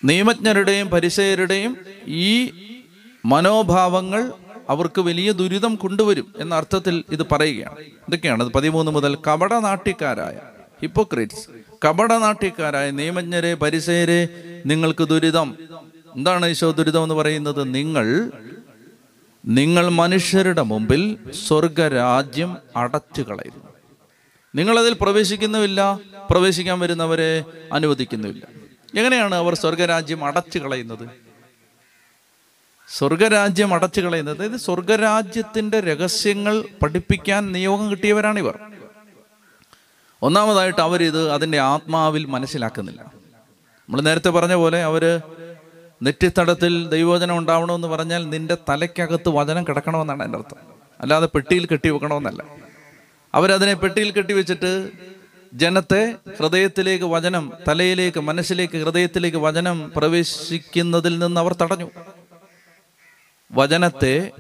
നിയമജ്ഞരുടെയും പരിസയരുടെയും ഈ മനോഭാവങ്ങൾ അവർക്ക് വലിയ ദുരിതം കൊണ്ടുവരും എന്ന അർത്ഥത്തിൽ ഇത് പറയുകയാണ്. ഇതൊക്കെയാണ് ഇത് പതിമൂന്ന് മുതൽ കപടനാട്യക്കാരായ ഹിപ്പോക്രേറ്റ്സ്. കപടനാട്യക്കാരായ നിയമജ്ഞരെ പരിസയരെ നിങ്ങൾക്ക് ദുരിതം. എന്താണ് ഈശോ ദുരിതം എന്ന് പറയുന്നത്? നിങ്ങൾ നിങ്ങൾ മനുഷ്യരുടെ മുമ്പിൽ സ്വർഗരാജ്യം അടച്ചു കളയുന്നു. നിങ്ങളതിൽ പ്രവേശിക്കുന്നുമില്ല പ്രവേശിക്കാൻ വരുന്നവരെ അനുവദിക്കുന്നുമില്ല. എങ്ങനെയാണ് അവർ സ്വർഗരാജ്യം അടച്ചു കളയുന്നത്? സ്വർഗരാജ്യം അടച്ചു കളയുന്നത് അതായത് സ്വർഗരാജ്യത്തിന്റെ രഹസ്യങ്ങൾ പഠിപ്പിക്കാൻ നിയോഗം കിട്ടിയവരാണിവർ. ഒന്നാമതായിട്ട് അവരിത് അതിന്റെ ആത്മാവിൽ മനസ്സിലാക്കുന്നില്ല. നമ്മൾ നേരത്തെ പറഞ്ഞ പോലെ അവർ നെറ്റിത്തടത്തിൽ ദൈവവചനം ഉണ്ടാവണമെന്ന് പറഞ്ഞാൽ നിന്റെ തലയ്ക്കകത്ത് വചനം കിടക്കണമെന്നാണ് എന്റെ അർത്ഥം. അല്ലാതെ പെട്ടിയിൽ കെട്ടി വെക്കണമെന്നല്ല അവരതിനെ പെട്ടിയിൽ കെട്ടിവെച്ചിട്ട് ജനത്തെ ഹൃദയത്തിലേക്ക് വചനം തലയിലേക്ക് മനസ്സിലേക്ക് ഹൃദയത്തിലേക്ക് വചനം പ്രവേശിക്കുന്നതിൽ നിന്ന് അവർ തടഞ്ഞു. വചനത്തെ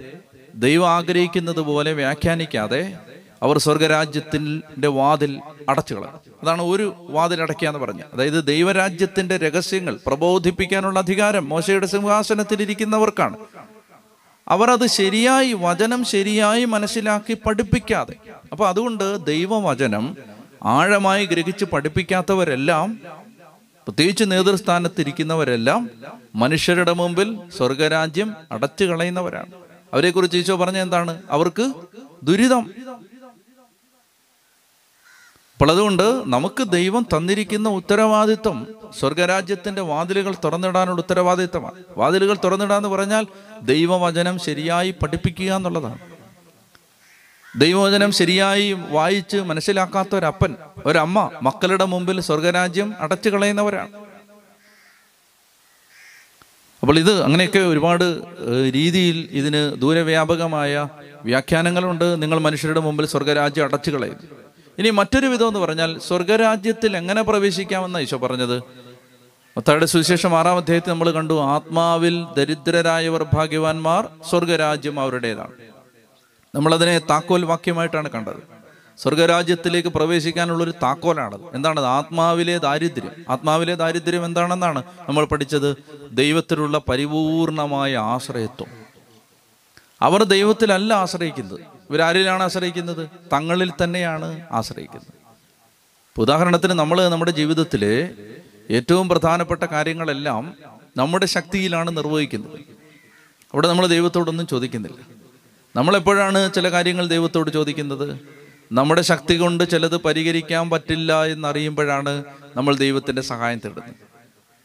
ദൈവം ആഗ്രഹിക്കുന്നത് പോലെ വ്യാഖ്യാനിക്കാതെ അവർ സ്വർഗരാജ്യത്തിന്റെ വാതിൽ അടച്ചു കളഞ്ഞു. അതാണ് ഒരു വാതിൽ അടയ്ക്കാന്ന് പറഞ്ഞു. അതായത് ദൈവരാജ്യത്തിന്റെ രഹസ്യങ്ങൾ പ്രബോധിപ്പിക്കാനുള്ള അധികാരം മോശയുടെ സിംഹാസനത്തിൽ ഇരിക്കുന്നവർക്കാണ് അവർ അത് ശരിയായി വചനം ശരിയായി മനസ്സിലാക്കി പഠിപ്പിക്കാതെ. അപ്പൊ അതുകൊണ്ട് ദൈവവചനം ആഴമായി ഗ്രഹിച്ച് പഠിപ്പിക്കാത്തവരെല്ലാം പ്രത്യേകിച്ച് നേതൃസ്ഥാനത്തിരിക്കുന്നവരെല്ലാം മനുഷ്യരുടെ മുമ്പിൽ സ്വർഗരാജ്യം അടച്ചു കളയുന്നവരാണ് അവരെക്കുറിച്ച് ഈശോ പറഞ്ഞ എന്താണ്? അവർക്ക് ദുരിതം. അപ്പോൾ അതുകൊണ്ട് നമുക്ക് ദൈവം തന്നിരിക്കുന്ന ഉത്തരവാദിത്വം സ്വർഗരാജ്യത്തിന്റെ വാതിലുകൾ തുറന്നിടാനുള്ള ഉത്തരവാദിത്തമാണ് വാതിലുകൾ തുറന്നിടാന്ന് പറഞ്ഞാൽ ദൈവവചനം ശരിയായി പഠിപ്പിക്കുക എന്നുള്ളതാണ്. ദൈവവചനം ശരിയായി വായിച്ച് മനസ്സിലാക്കാത്ത ഒരപ്പൻ ഒരമ്മ മക്കളുടെ മുമ്പിൽ സ്വർഗരാജ്യം അടച്ചു കളയുന്നവരാണ് അപ്പോൾ ഇത് അങ്ങനെയൊക്കെ ഒരുപാട് രീതിയിൽ ഇതിന് ദൂരവ്യാപകമായ വ്യാഖ്യാനങ്ങളുണ്ട്. നിങ്ങൾ മനുഷ്യരുടെ മുമ്പിൽ സ്വർഗരാജ്യം അടച്ചു കളയുന്നു ഇനി മറ്റൊരു വിധം എന്ന് പറഞ്ഞാൽ സ്വർഗരാജ്യത്തിൽ എങ്ങനെ പ്രവേശിക്കാമെന്ന ഈശോ പറഞ്ഞത്? മത്തായുടെ സുവിശേഷം ആറാം അധ്യായത്തിൽ നമ്മൾ കണ്ടു ആത്മാവിൽ ദരിദ്രരായവർ ഭാഗ്യവാന്മാർ സ്വർഗരാജ്യം അവരുടേതാണ്. നമ്മളതിനെ താക്കോൽ വാക്യമായിട്ടാണ് കണ്ടത്. സ്വർഗരാജ്യത്തിലേക്ക് പ്രവേശിക്കാനുള്ള ഒരു താക്കോലാണത്. എന്താണത്? ആത്മാവിലെ ദാരിദ്ര്യം. ആത്മാവിലെ ദാരിദ്ര്യം എന്താണെന്നാണ് നമ്മൾ പഠിച്ചത്? ദൈവത്തിലുള്ള പരിപൂർണമായ ആശ്രയത്വം. അവർ ദൈവത്തിലല്ല ആശ്രയിക്കുന്നത്. ഇവരാരിലാണ് ആശ്രയിക്കുന്നത്? തങ്ങളിൽ തന്നെയാണ് ആശ്രയിക്കുന്നത്. ഉദാഹരണത്തിന് നമ്മൾ നമ്മുടെ ജീവിതത്തിൽ ഏറ്റവും പ്രധാനപ്പെട്ട കാര്യങ്ങളെല്ലാം നമ്മുടെ ശക്തിയിലാണ് നിർവഹിക്കുന്നത്. അവിടെ നമ്മൾ ദൈവത്തോടൊന്നും ചോദിക്കുന്നില്ല. നമ്മളെപ്പോഴാണ് ചില കാര്യങ്ങൾ ദൈവത്തോട് ചോദിക്കുന്നത്? നമ്മുടെ ശക്തി കൊണ്ട് ചിലത് പരിഹരിക്കാൻ പറ്റില്ല എന്നറിയുമ്പോഴാണ് നമ്മൾ ദൈവത്തിന്റെ സഹായം തേടുന്നത്.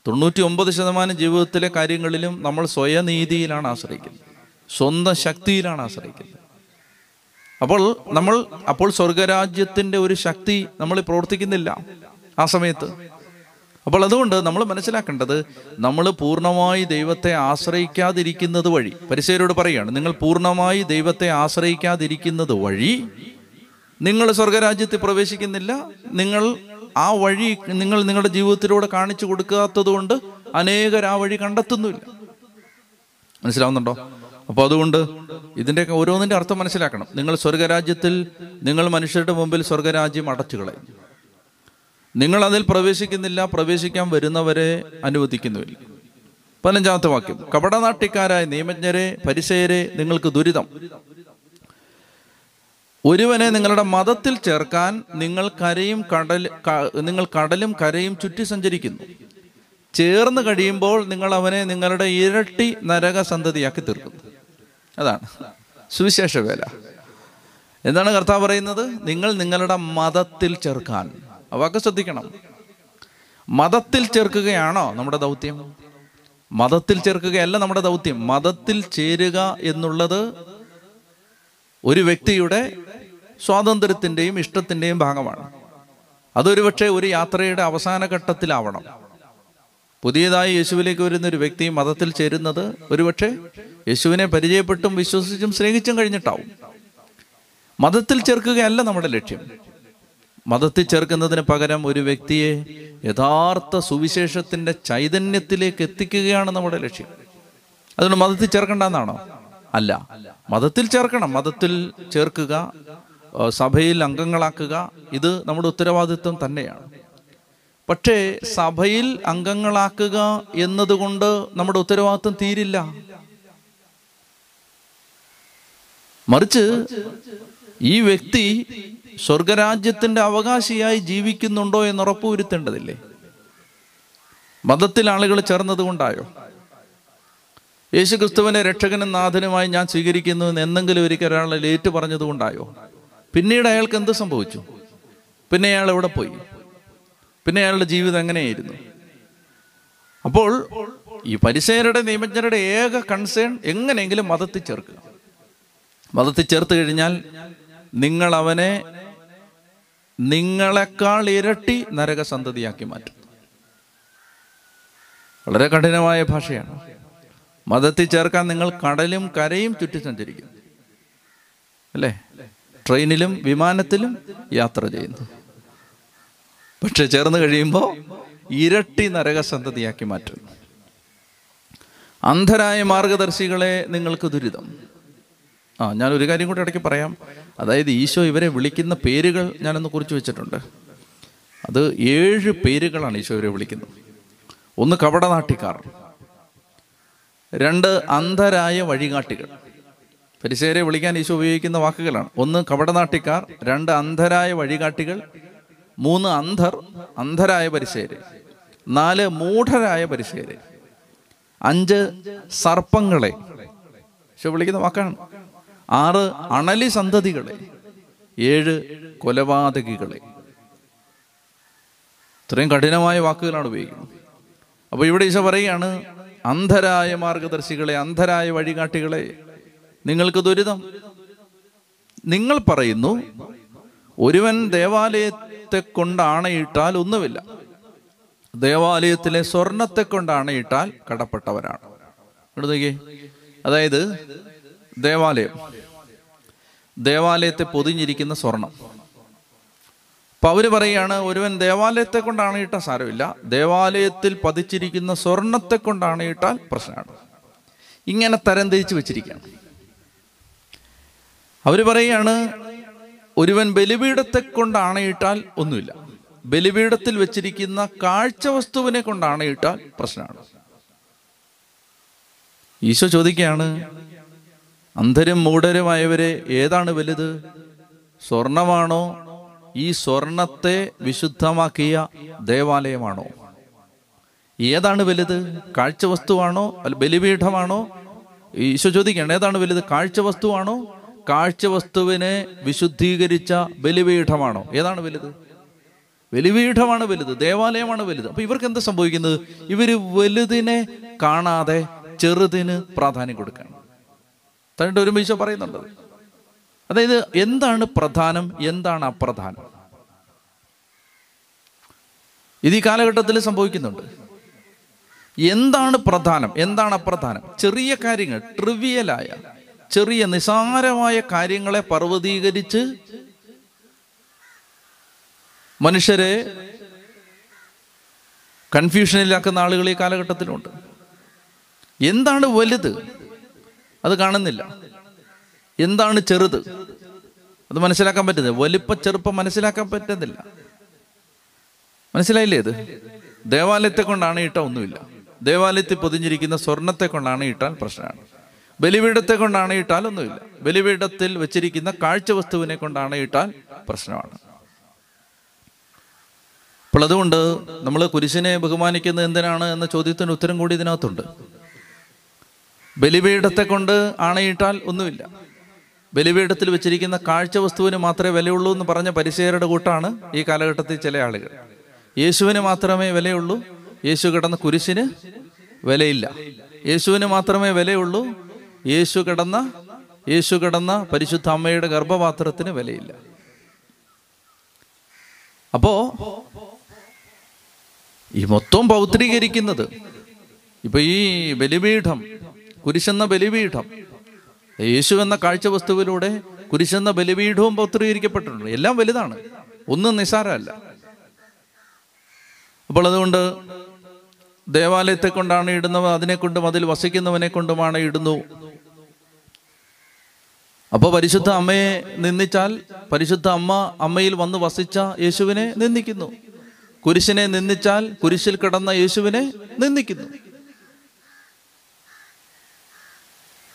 തൊണ്ണൂറ്റി ഒമ്പത് ശതമാനം ജീവിതത്തിലെ കാര്യങ്ങളിലും നമ്മൾ സ്വയനീതിയിലാണ് ആശ്രയിക്കുന്നത്. സ്വന്തം ശക്തിയിലാണ് ആശ്രയിക്കുന്നത്. അപ്പോൾ നമ്മൾ അപ്പോൾ സ്വർഗരാജ്യത്തിന്റെ ഒരു ശക്തി നമ്മൾ പ്രവർത്തിക്കുന്നില്ല ആ സമയത്ത്. അപ്പോൾ അതുകൊണ്ട് നമ്മൾ മനസ്സിലാക്കേണ്ടത് നമ്മൾ പൂർണമായി ദൈവത്തെ ആശ്രയിക്കാതിരിക്കുന്നത് വഴി പരിസരോട് പറയുകയാണ് നിങ്ങൾ പൂർണമായി ദൈവത്തെ ആശ്രയിക്കാതിരിക്കുന്നത് വഴി നിങ്ങൾ സ്വർഗരാജ്യത്തിൽ പ്രവേശിക്കുന്നില്ല. നിങ്ങൾ ആ വഴി നിങ്ങൾ നിങ്ങളുടെ ജീവിതത്തിലൂടെ കാണിച്ചു കൊടുക്കാത്തത് കൊണ്ട് അനേകർ ആ വഴി കണ്ടെത്തുന്നില്ല. മനസ്സിലാവുന്നുണ്ടോ? അപ്പോൾ അതുകൊണ്ട് ഇതിന്റെയൊക്കെ ഓരോന്നിന്റെ അർത്ഥം മനസ്സിലാക്കണം. നിങ്ങൾ സ്വർഗരാജ്യത്തിൽ നിങ്ങൾ മനുഷ്യരുടെ മുമ്പിൽ സ്വർഗരാജ്യം അടച്ചു കളയും നിങ്ങൾ അതിൽ പ്രവേശിക്കുന്നില്ല പ്രവേശിക്കാൻ വരുന്നവരെ അനുവദിക്കുന്നുമില്ല. പതിനഞ്ചാമത്തെ വാക്യം. കപടനാട്ടിക്കാരായ നിയമജ്ഞരെ പരിസയരെ നിങ്ങൾക്ക് ദുരിതം. ഒരുവനെ നിങ്ങളുടെ മതത്തിൽ ചേർക്കാൻ നിങ്ങൾ കരയും കടൽ നിങ്ങൾ കടലും കരയും ചുറ്റി സഞ്ചരിക്കുന്നു. ചേർന്ന് കഴിയുമ്പോൾ നിങ്ങൾ അവനെ നിങ്ങളുടെ ഇരട്ടി നരക സന്തതിയാക്കി തീർക്കുന്നു. അതാണ് സുവിശേഷ വേല എന്താണ് കർത്താവ് പറയുന്നത്? നിങ്ങൾ നിങ്ങളുടെ മതത്തിൽ ചേർക്കാൻ. ആ വാക്ക് ശ്രദ്ധിക്കണം. മതത്തിൽ ചേർക്കുകയാണോ നമ്മുടെ ദൗത്യം? മതത്തിൽ ചേർക്കുകയല്ല നമ്മുടെ ദൗത്യം. മതത്തിൽ ചേരുക എന്നുള്ളത് ഒരു വ്യക്തിയുടെ സ്വാതന്ത്ര്യത്തിന്റെയും ഇഷ്ടത്തിന്റെയും ഭാഗമാണ്. അതൊരു പക്ഷേ ഒരു യാത്രയുടെ അവസാന ഘട്ടത്തിലാവണം. പുതിയതായി യേശുവിലേക്ക് വരുന്ന ഒരു വ്യക്തി മതത്തിൽ ചേരുന്നത് ഒരുപക്ഷെ യേശുവിനെ പരിചയപ്പെട്ടും വിശ്വസിച്ചും സ്നേഹിച്ചും കഴിഞ്ഞിട്ടാവും. മതത്തിൽ ചേർക്കുകയല്ല നമ്മുടെ ലക്ഷ്യം. മതത്തിൽ ചേർക്കുന്നതിന് പകരം ഒരു വ്യക്തിയെ യഥാർത്ഥ സുവിശേഷത്തിന്റെ ചൈതന്യത്തിലേക്ക് എത്തിക്കുകയാണ് നമ്മുടെ ലക്ഷ്യം. അതുകൊണ്ട് മതത്തിൽ ചേർക്കേണ്ടെന്നാണോ? അല്ല. മതത്തിൽ ചേർക്കണം. മതത്തിൽ ചേർക്കുക സഭയിൽ അംഗങ്ങളാക്കുക ഇത് നമ്മുടെ ഉത്തരവാദിത്വം തന്നെയാണ്. പക്ഷേ സഭയിൽ അംഗങ്ങളാക്കുക എന്നതുകൊണ്ട് നമ്മുടെ ഉത്തരവാദിത്വം തീരില്ല. മറിച്ച് ഈ വ്യക്തി സ്വർഗരാജ്യത്തിന്റെ അവകാശിയായി ജീവിക്കുന്നുണ്ടോ എന്ന് ഉറപ്പുവരുത്തേണ്ടതില്ലേ? മതത്തിൽ ആളുകൾ ചേർന്നത് കൊണ്ടായോ യേശു ക്രിസ്തുവിനെ രക്ഷകനും നാഥനുമായി ഞാൻ സ്വീകരിക്കുന്നു എന്ന് എന്തെങ്കിലും ഒരിക്കൽ ഒരാളെ ലേറ്റ് പറഞ്ഞത് കൊണ്ടായോ പിന്നീട് അയാൾക്ക് എന്ത് സംഭവിച്ചു? പിന്നെ അയാൾ എവിടെ പോയി? പിന്നെ അയാളുടെ ജീവിതം എങ്ങനെയായിരുന്നു? അപ്പോൾ ഈ പരിസയരുടെ നിയമജ്ഞരുടെ ഏക കൺസേൺ എങ്ങനെയെങ്കിലും മതത്തിൽ ചേർക്കുക. മതത്തിൽ ചേർത്ത് കഴിഞ്ഞാൽ നിങ്ങൾ അവനെ നിങ്ങളെക്കാൾ ഇരട്ടി നരകസന്തതിയാക്കി മാറ്റും. വളരെ കഠിനമായ ഭാഷയാണ്. മതത്തിൽ ചേർക്കാൻ നിങ്ങൾ കടലും കരയും ചുറ്റി സഞ്ചരിക്കും. അല്ലേ? ട്രെയിനിലും വിമാനത്തിലും യാത്ര ചെയ്യുന്നു. പക്ഷെ ചേർന്ന് കഴിയുമ്പോൾ ഇരട്ടി നരകസന്തതിയാക്കി മാറ്റും. അന്ധരായ മാർഗദർശികളെ നിങ്ങൾക്ക് ദുരിതം. ആ ഞാൻ ഒരു കാര്യം കൂടി ഇടയ്ക്ക് പറയാം. അതായത് ഈശോ ഇവരെ വിളിക്കുന്ന പേരുകൾ ഞാനൊന്ന് കുറിച്ച് വെച്ചിട്ടുണ്ട്. അത് ഏഴ് പേരുകളാണ് ഈശോ ഇവരെ വിളിക്കുന്നത്. ഒന്ന് കപടനാട്ടിക്കാർ രണ്ട് അന്ധരായ വഴികാട്ടികൾ. പരിശേരെ വിളിക്കാൻ ഈശോ ഉപയോഗിക്കുന്ന വാക്കുകളാണ്. ഒന്ന് കപടനാട്ടിക്കാർ രണ്ട് അന്ധരായ വഴികാട്ടികൾ മൂന്ന് അന്ധർ അന്ധരായ പരിശേര് നാല് മൂഢരായ പരിശേര് അഞ്ച് സർപ്പങ്ങളെ. ഈശോ വിളിക്കുന്ന വാക്കാണ്. ആറ് അണലി സന്തതികളെ ഏഴ് കൊലപാതകികളെ. ഇത്രയും കഠിനമായ വാക്കുകളാണ് ഉപയോഗിക്കുന്നത്. അപ്പൊ ഇവിടെ ഈശോ പറയുകയാണ് അന്ധരായ മാർഗദർശികളെ അന്ധരായ വഴികാട്ടികളെ നിങ്ങൾക്ക് ദുരിതം. നിങ്ങൾ പറയുന്നു ഒരുവൻ ദേവാലയത്തെ കൊണ്ട് ആണയിട്ടാൽ ഒന്നുമില്ല. ദേവാലയത്തിലെ സ്വർണത്തെ കൊണ്ട് ആണയിട്ടാൽ കടപ്പെട്ടവരാണ്. അതായത് ദേവാലയം. ദേവാലയത്തെ പൊതിഞ്ഞിരിക്കുന്ന സ്വർണം. അപ്പൊ അവർ പറയുകയാണ് ഒരുവൻ ദേവാലയത്തെ കൊണ്ടാണ് ഇട്ടാൽ സാരമില്ല. ദേവാലയത്തിൽ പതിച്ചിരിക്കുന്ന സ്വർണത്തെ കൊണ്ടാണ് ഇട്ടാൽ പ്രശ്നമാണ്. ഇങ്ങനെ തരംതിരിച്ച് വെച്ചിരിക്കുകയാണ്. അവർ പറയുകയാണ് ഒരുവൻ ബലിപീഠത്തെ ഇട്ടാൽ ഒന്നുമില്ല. ബലിപീഠത്തിൽ വെച്ചിരിക്കുന്ന കാഴ്ച വസ്തുവിനെ ഇട്ടാൽ പ്രശ്നമാണ്. ഈശോ ചോദിക്കുകയാണ് അന്ധരും മൂഢരുമായവരെ ഏതാണ് വലുത്? സ്വർണമാണോ? ഈ സ്വർണത്തെ വിശുദ്ധമാക്കിയ ദേവാലയമാണോ? ഏതാണ് വലുത്? കാഴ്ച വസ്തുവാണോ? അല്ല ബലിപീഠമാണോ? ഈശോ ചോദിക്കണം ഏതാണ് വലുത്? കാഴ്ച വസ്തുവാണോ? കാഴ്ച വസ്തുവിനെ വിശുദ്ധീകരിച്ച ബലിപീഠമാണോ? ഏതാണ് വലുത്? ബലിപീഠമാണ് വലുത് ദേവാലയമാണ് വലുത്. അപ്പൊ ഇവർക്ക് എന്താ സംഭവിക്കുന്നത്? ഇവർ വലുതിനെ കാണാതെ ചെറുതിന് പ്രാധാന്യം കൊടുക്കണം തന്നിട്ട് ഒരു ഈശോ പറയുന്നുണ്ട്. അതായത് എന്താണ് പ്രധാനം എന്താണ് അപ്രധാനം? ഇത് ഈ കാലഘട്ടത്തിൽ സംഭവിക്കുന്നുണ്ട്. എന്താണ് പ്രധാനം എന്താണ് അപ്രധാനം? ചെറിയ കാര്യങ്ങൾ ട്രിവിയലായ ചെറിയ നിസാരമായ കാര്യങ്ങളെ പർവതീകരിച്ച് മനുഷ്യരെ കൺഫ്യൂഷനിലാക്കുന്ന ആളുകൾ ഈ കാലഘട്ടത്തിലുണ്ട്. എന്താണ് വലുത്? അത് കാണുന്നില്ല. എന്താണ് ചെറുത്? അത് മനസ്സിലാക്കാൻ പറ്റുന്നത് വലിപ്പ ചെറുപ്പം മനസ്സിലാക്കാൻ പറ്റുന്നില്ല. മനസ്സിലായില്ലേ ഇത്? ദേവാലയത്തെ കൊണ്ടാണ് ഇട്ട ഒന്നുമില്ല. ദേവാലയത്തിൽ പൊതിഞ്ഞിരിക്കുന്ന സ്വർണത്തെ കൊണ്ടാണ് ഇട്ടാൽ പ്രശ്നമാണ്. ബലിപീഠത്തെ കൊണ്ടാണ് ഇട്ടാൽ ഒന്നുമില്ല. ബലിപീഠത്തിൽ വെച്ചിരിക്കുന്ന കാഴ്ച വസ്തുവിനെ കൊണ്ടാണ് ഇട്ടാൽ പ്രശ്നമാണ്. അപ്പോൾ അതുകൊണ്ട് നമ്മൾ കുരിശിനെ ബഹുമാനിക്കുന്നത് എന്തിനാണ് എന്ന ചോദ്യത്തിന് ഉത്തരം കൂടി ഇതിനകത്തുണ്ട്. ബലിപീഠത്തെ കൊണ്ട് ആണയിട്ടാൽ ഒന്നുമില്ല. ബലിപീഠത്തിൽ വെച്ചിരിക്കുന്ന കാഴ്ച വസ്തുവിന് മാത്രമേ വിലയുള്ളൂ എന്ന് പറഞ്ഞ പരിചയരുടെ കൂട്ടാണ് ഈ കാലഘട്ടത്തിൽ ചില ആളുകൾ. യേശുവിന് മാത്രമേ വിലയുള്ളൂ യേശു കിടന്ന കുരിശിന് വിലയില്ല. യേശുവിന് മാത്രമേ വിലയുള്ളൂ യേശു കിടന്ന യേശു കിടന്ന പരിശുദ്ധ അമ്മയുടെ ഗർഭപാത്രത്തിന് വിലയില്ല. അപ്പോ ഈ മൊത്തം പൗത്രീകരിക്കുന്നത് ഇപ്പൊ ഈ ബലിപീഠം കുരിശെന്ന ബലിപീഠം. യേശു എന്ന കാഴ്ച വസ്തുവിലൂടെ കുരിശെന്ന ബലിപീഠവും പൗത്രീകരിക്കപ്പെട്ടിട്ടുണ്ട് എല്ലാം വലുതാണ്. ഒന്നും നിസാരമല്ല അപ്പോൾ അതുകൊണ്ട് ദേവാലയത്തെ കൊണ്ടാണ് ഇടുന്നവ അതിനെ കൊണ്ടും അതിൽ വസിക്കുന്നവനെ കൊണ്ടുമാണ് ഇടുന്നു. അപ്പോൾ പരിശുദ്ധ അമ്മയെ നിന്ദിച്ചാൽ പരിശുദ്ധ അമ്മ അമ്മയിൽ വന്ന് വസിച്ച യേശുവിനെ നിന്ദിക്കുന്നു. കുരിശിനെ നിന്ദിച്ചാൽ കുരിശിൽ കിടന്ന യേശുവിനെ നിന്ദിക്കുന്നു.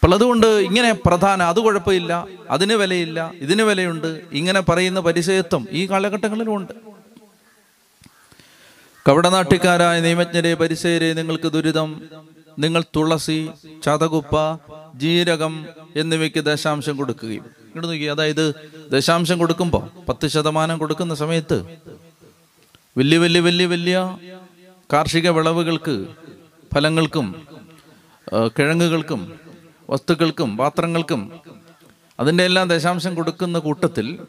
അപ്പോൾ അതുകൊണ്ട് ഇങ്ങനെ പ്രധാന അത് കുഴപ്പമില്ല അതിന് വിലയില്ല ഇതിന് വിലയുണ്ട് ഇങ്ങനെ പറയുന്ന പരിചയത്വം ഈ കാലഘട്ടങ്ങളിലും ഉണ്ട്. കവടനാട്ടിക്കാരായ നിയമജ്ഞരെ പരിസേരെ നിങ്ങൾക്ക് ദുരിതം നിങ്ങൾ തുളസി ചതകുപ്പ ജീരകം എന്നിവയ്ക്ക് ദശാംശം കൊടുക്കുകയും. ഇങ്ങോട്ട് നോക്കി അതായത് ദശാംശം കൊടുക്കുമ്പോൾ പത്ത് ശതമാനം കൊടുക്കുന്ന സമയത്ത് വലിയ വലിയ വലിയ വലിയ കാർഷിക വിളവുകൾക്ക് ഫലങ്ങൾക്കും കിഴങ്ങുകൾക്കും വസ്തുക്കൾക്കും പാത്രങ്ങൾക്കും അതിന്റെ എല്ലാം ദശാംശം കൊടുക്കുന്ന കൂട്ടത്തിൽ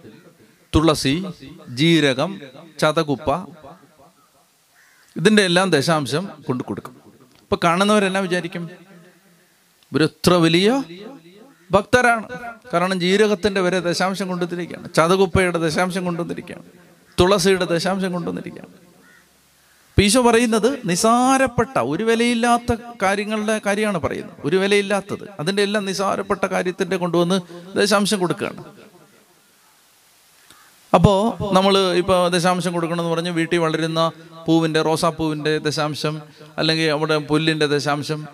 തുളസി ജീരകം ചതകുപ്പ ഇതിന്റെ എല്ലാം ദശാംശം കൊണ്ടു കൊടുക്കും. ഇപ്പൊ കാണുന്നവരെല്ലാം വിചാരിക്കും ഇവരെത്ര വലിയ ഭക്തരാണ്. കാരണം ജീരകത്തിന്റെ വരെ ദശാംശം കൊണ്ടുവന്നിരിക്കുകയാണ് ചതകുപ്പയുടെ ദശാംശം കൊണ്ടുവന്നിരിക്കുകയാണ് തുളസിയുടെ ദശാംശം കൊണ്ടുവന്നിരിക്കുകയാണ്. ഇപ്പൊ ഈശോ പറയുന്നത് നിസാരപ്പെട്ട ഒരു വിലയില്ലാത്ത കാര്യങ്ങളുടെ കാര്യമാണ് പറയുന്നത്. ഒരു വിലയില്ലാത്തത്. അതിന്റെ എല്ലാം നിസാരപ്പെട്ട കാര്യത്തിന്റെ കൊണ്ടുവന്ന് ദശാംശം കൊടുക്കുകയാണ്. അപ്പോൾ നമ്മൾ ഇപ്പോൾ ദശാംശം കൊടുക്കണമെന്ന് പറഞ്ഞ് വീട്ടിൽ വളരുന്ന പൂവിന്റെ റോസാപ്പൂവിന്റെ ദശാംശം അല്ലെങ്കിൽ അവിടെ പുല്ലിന്റെ ദശാംശം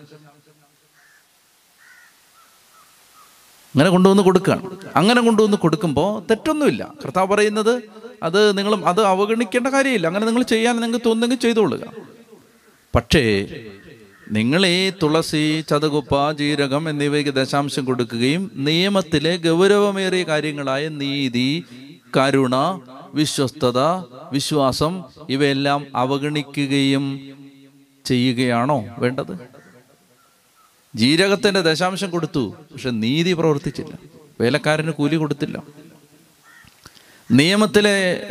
അങ്ങനെ കൊണ്ടുവന്ന് കൊടുക്കുകയാണ്. അങ്ങനെ കൊണ്ടുവന്ന് കൊടുക്കുമ്പോൾ തെറ്റൊന്നുമില്ല. കർത്താവ് പറയുന്നത് അത് നിങ്ങൾ അത് അവഗണിക്കേണ്ട കാര്യമില്ല. അങ്ങനെ നിങ്ങൾ ചെയ്യാൻ നിങ്ങൾക്ക് തോന്നുന്നെങ്കിൽ ചെയ്തോളുക. പക്ഷേ നിങ്ങൾ ഈ തുളസി ചതകുപ്പ ജീരകം എന്നിവയ്ക്ക് ദശാംശം കൊടുക്കുകയും നിയമത്തിലെ ഗൗരവമേറിയ കാര്യങ്ങളായ നീതി കരുണ വിശ്വസ്തത വിശ്വാസം ഇവയെല്ലാം അവഗണിക്കുകയും ചെയ്യുകയാണോ വേണ്ടത്? ജീരകത്തിന്റെ ദശാംശം കൊടുത്തു. പക്ഷെ നീതി പ്രവർത്തിച്ചില്ല. വേലക്കാരന് കൂലി കൊടുത്തില്ല. നിയമത്തിലെ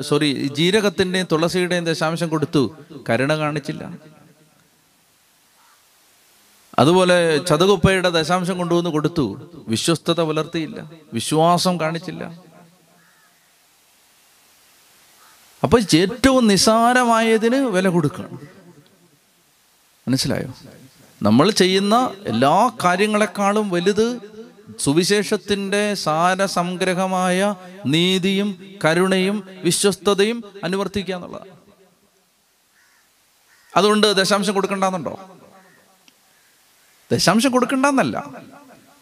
സോറി ജീരകത്തിന്റെയും തുളസിയുടെയും ദശാംശം കൊടുത്തു. കരുണ കാണിച്ചില്ല. അതുപോലെ ചതുകുപ്പയുടെ ദശാംശം കൊണ്ടുവന്ന് കൊടുത്തു. വിശ്വസ്തത പുലർത്തിയില്ല. വിശ്വാസം കാണിച്ചില്ല. അപ്പൊ ഏറ്റവും നിസാരമായതിന് വില കൊടുക്കണം. മനസ്സിലായോ? നമ്മൾ ചെയ്യുന്ന എല്ലാ കാര്യങ്ങളെക്കാളും വലുത് സുവിശേഷത്തിന്റെ സാരസംഗ്രഹമായ നീതിയും കരുണയും വിശ്വസ്തതയും അനുവർത്തിക്കുക എന്നുള്ളതാണ്. അതുകൊണ്ട് ദശാംശം കൊടുക്കണ്ടെന്നുണ്ടോ? ദശാംശം കൊടുക്കണ്ടെന്നല്ല.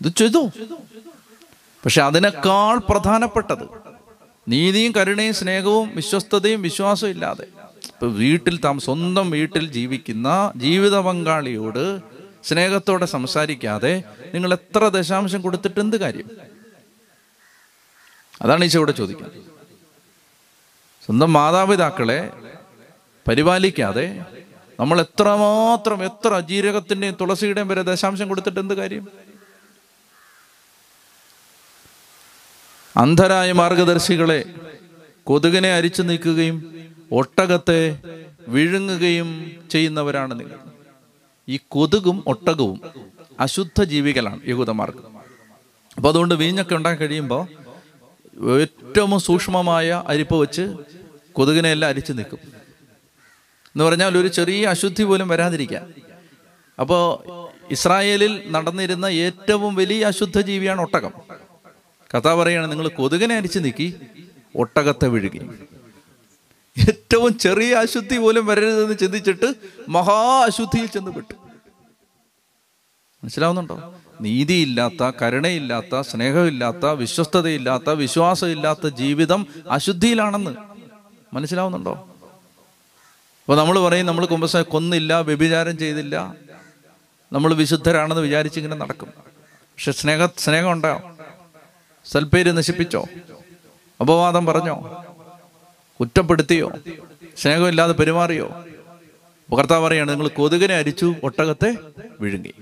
ഇത് ചെയ്തു. പക്ഷെ അതിനേക്കാൾ പ്രധാനപ്പെട്ടത് നീതിയും കരുണയും സ്നേഹവും വിശ്വസ്തതയും വിശ്വാസവും ഇല്ലാതെ. ഇപ്പൊ വീട്ടിൽ താം സ്വന്തം വീട്ടിൽ ജീവിക്കുന്ന ജീവിത പങ്കാളിയോട് സ്നേഹത്തോടെ സംസാരിക്കാതെ നിങ്ങൾ എത്ര ദശാംശം കൊടുത്തിട്ട് എന്ത് കാര്യം? അതാണ് ഈശോ ഇവിടെ ചോദിക്കുന്നത്. സ്വന്തം മാതാപിതാക്കളെ പരിപാലിക്കാതെ നമ്മൾ എത്രമാത്രം എത്ര ജീരകത്തിന്റെയും തുളസിയുടെയും വരെ ദശാംശം കൊടുത്തിട്ട് എന്ത് കാര്യം? അന്ധരായ മാർഗദർശികളെ കൊതുകിനെ അരിച്ചു നീക്കുകയും ഒട്ടകത്തെ വിഴുങ്ങുകയും ചെയ്യുന്നവരാണ് നിങ്ങൾ. ഈ കൊതുകും ഒട്ടകവും അശുദ്ധ ജീവികളാണ് യഹൂദന്മാർക്ക്. അപ്പോൾ അതുകൊണ്ട് വീഞ്ഞൊക്കെ ഉണ്ടാക്കി കഴിയുമ്പോൾ ഏറ്റവും സൂക്ഷ്മമായ അരിപ്പ് വെച്ച് കൊതുകിനെ എല്ലാം അരിച്ചു നിൽക്കും. എന്ന് പറഞ്ഞാൽ ഒരു ചെറിയ അശുദ്ധി പോലും വരാതിരിക്കുക അപ്പോൾ ഇസ്രായേലിൽ നടന്നിരുന്ന ഏറ്റവും വലിയ അശുദ്ധ ജീവിയാണ് ഒട്ടകം. കഥ പറയാണ് നിങ്ങൾ കൊതുകിനെ അരിച്ചു നീക്കി ഒട്ടകത്തെ വിഴുകി. ഏറ്റവും ചെറിയ അശുദ്ധി പോലും വരരുതെന്ന് ചിന്തിച്ചിട്ട് മഹാ അശുദ്ധിയിൽ ചെന്ന് പെട്ടു മനസ്സിലാവുന്നുണ്ടോ? നീതിയില്ലാത്ത കരുണയില്ലാത്ത സ്നേഹമില്ലാത്ത വിശ്വസ്തതയില്ലാത്ത വിശ്വാസമില്ലാത്ത ജീവിതം അശുദ്ധിയിലാണെന്ന്. മനസ്സിലാവുന്നുണ്ടോ? അപ്പോൾ നമ്മൾ പറയും നമ്മൾ കുമ്പസ കൊന്നില്ല വ്യഭിചാരം ചെയ്തില്ല. നമ്മൾ വിശുദ്ധരാണെന്ന് വിചാരിച്ചിങ്ങനെ നടക്കും. പക്ഷെ സ്നേഹ സ്നേഹം സൽപ്പേര് നശിപ്പിച്ചോ? അപവാദം പറഞ്ഞോ? കുറ്റപ്പെടുത്തിയോ? സ്നേഹമില്ലാതെ പെരുമാറിയോ? കർത്താവ് പറയാണ് നിങ്ങൾ കൊതുകിനെ അരിച്ചു ഒട്ടകത്തെ വിഴുങ്ങി.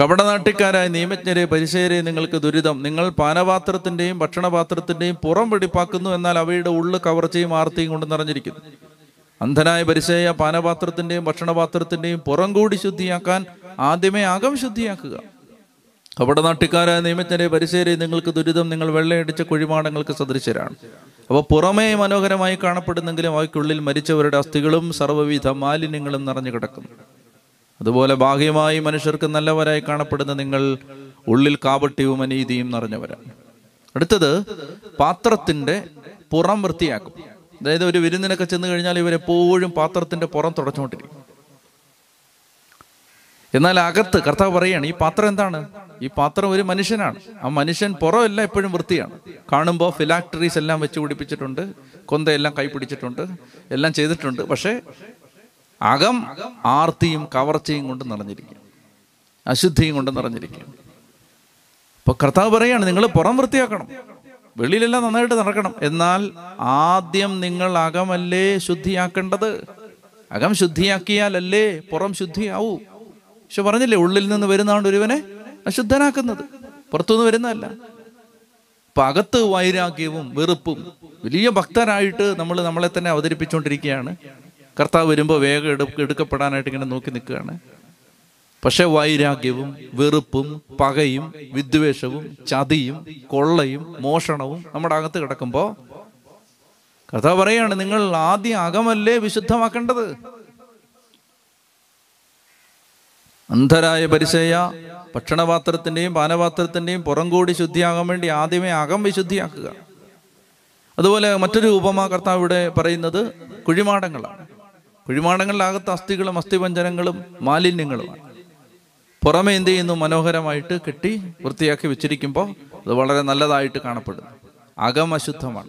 കപടനാട്ടിക്കാരായ നിയമജ്ഞരെ പരിശേരെ നിങ്ങൾക്ക് ദുരിതം. നിങ്ങൾ പാനപാത്രത്തിന്റെയും ഭക്ഷണപാത്രത്തിന്റെയും പുറം വെടിപ്പാക്കുന്നു എന്നാൽ അവയുടെ ഉള്ളു കവർച്ചയും ആർത്തിയും കൊണ്ട് നിറഞ്ഞിരിക്കുന്നു. അന്ധനായ പരിശേയ പാനപാത്രത്തിന്റെയും ഭക്ഷണപാത്രത്തിന്റെയും പുറം കൂടി ശുദ്ധിയാക്കാൻ ആദ്യമേ അകം ശുദ്ധിയാക്കുക. കപടനാട്ടിക്കാരായ നിയമജ്ഞരെ പരിശേരി നിങ്ങൾക്ക് ദുരിതം നിങ്ങൾ വെള്ളയടിച്ച കുഴിമാടങ്ങൾക്ക് സദൃശരാണ്. അപ്പോൾ പുറമേ മനോഹരമായി കാണപ്പെടുന്നെങ്കിലും അവയ്ക്കുള്ളിൽ മരിച്ചവരുടെ അസ്ഥികളും സർവവിധ മാലിന്യങ്ങളും നിറഞ്ഞു കിടക്കുന്നു. അതുപോലെ ബാഹ്യമായി മനുഷ്യർക്ക് നല്ലവരായി കാണപ്പെടുന്ന നിങ്ങൾ ഉള്ളിൽ കാപട്യവും അനീതിയും നിറഞ്ഞവരാണ്. അടുത്തത് പാത്രത്തിന്റെ പുറം വൃത്തിയാക്കും. അതായത് ഒരു വിരുന്നിനൊക്കെ ചെന്ന് കഴിഞ്ഞാൽ ഇവരെപ്പോഴും പാത്രത്തിന്റെ പുറം തുടച്ചുകൊണ്ടിരിക്കും. എന്നാൽ അകത്ത് കർത്താവ് പറയുകയാണ് ഈ പാത്രം എന്താണ്? ഈ പാത്രം ഒരു മനുഷ്യനാണ്. ആ മനുഷ്യൻ പുറമെല്ലാം എപ്പോഴും വൃത്തിയാണ്. കാണുമ്പോൾ ഫിലാക്ടറീസ് എല്ലാം വെച്ച് പിടിപ്പിച്ചിട്ടുണ്ട്. കൊന്തയെല്ലാം കൈ പിടിച്ചിട്ടുണ്ട്. എല്ലാം ചെയ്തിട്ടുണ്ട്. പക്ഷേ അകം ആർത്തിയും കവർച്ചയും കൊണ്ട് നിറഞ്ഞിരിക്കും അശുദ്ധിയും കൊണ്ട് നിറഞ്ഞിരിക്കും അപ്പൊ കർത്താവ് പറയാണ് നിങ്ങൾ പുറം വൃത്തിയാക്കണം. വെളിയിലെല്ലാം നന്നായിട്ട് നടക്കണം. എന്നാൽ ആദ്യം നിങ്ങൾ അകമല്ലേ ശുദ്ധിയാക്കേണ്ടത്? അകം ശുദ്ധിയാക്കിയാലല്ലേ പുറം ശുദ്ധിയാവൂ? പക്ഷെ പറഞ്ഞില്ലേ ഉള്ളിൽ നിന്ന് വരുന്നതാണ് ഒരുവനെ അശുദ്ധനാക്കുന്നത്. പുറത്തുനിന്ന് വരുന്നതല്ല. അപ്പൊ അകത്ത് വൈരാഗ്യവും വെറുപ്പും വലിയ ഭക്തരായിട്ട് നമ്മൾ നമ്മളെ തന്നെ അവതരിപ്പിച്ചുകൊണ്ടിരിക്കുകയാണ്. കർത്താവ് വരുമ്പോൾ വേഗം എടു എടുക്കപ്പെടാനായിട്ട് ഇങ്ങനെ നോക്കി നിൽക്കുകയാണ്. പക്ഷെ വൈരാഗ്യവും വെറുപ്പും പകയും വിദ്വേഷവും ചതിയും കൊള്ളയും മോഷണവും നമ്മുടെ അകത്ത് കിടക്കുമ്പോൾ കർത്താവ് പറയാണ് നിങ്ങൾ ആദ്യം അകമല്ലേ വിശുദ്ധമാക്കേണ്ടത്? അന്ധരായ പരിചയ ഭക്ഷണപാത്രത്തിന്റെയും പാനപാത്രത്തിന്റെയും പുറം കൂടി ശുദ്ധിയാകാൻ വേണ്ടി ആദ്യമേ അകം വിശുദ്ധിയാക്കുക. അതുപോലെ മറ്റൊരു ഉപമ കർത്താവ് ഇവിടെ പറയുന്നത് കുഴിമാടങ്ങളാണ്. കുഴിമാടങ്ങളിലാകത്ത് അസ്ഥികളും അസ്ഥിപഞ്ചനങ്ങളും മാലിന്യങ്ങളുമാണ് പുറമെ എന്ത് ചെയ്യുന്നു? മനോഹരമായിട്ട് കെട്ടി വൃത്തിയാക്കി വെച്ചിരിക്കുമ്പോൾ അത് വളരെ നല്ലതായിട്ട് കാണപ്പെടുന്നു. അകം അശുദ്ധമാണ്.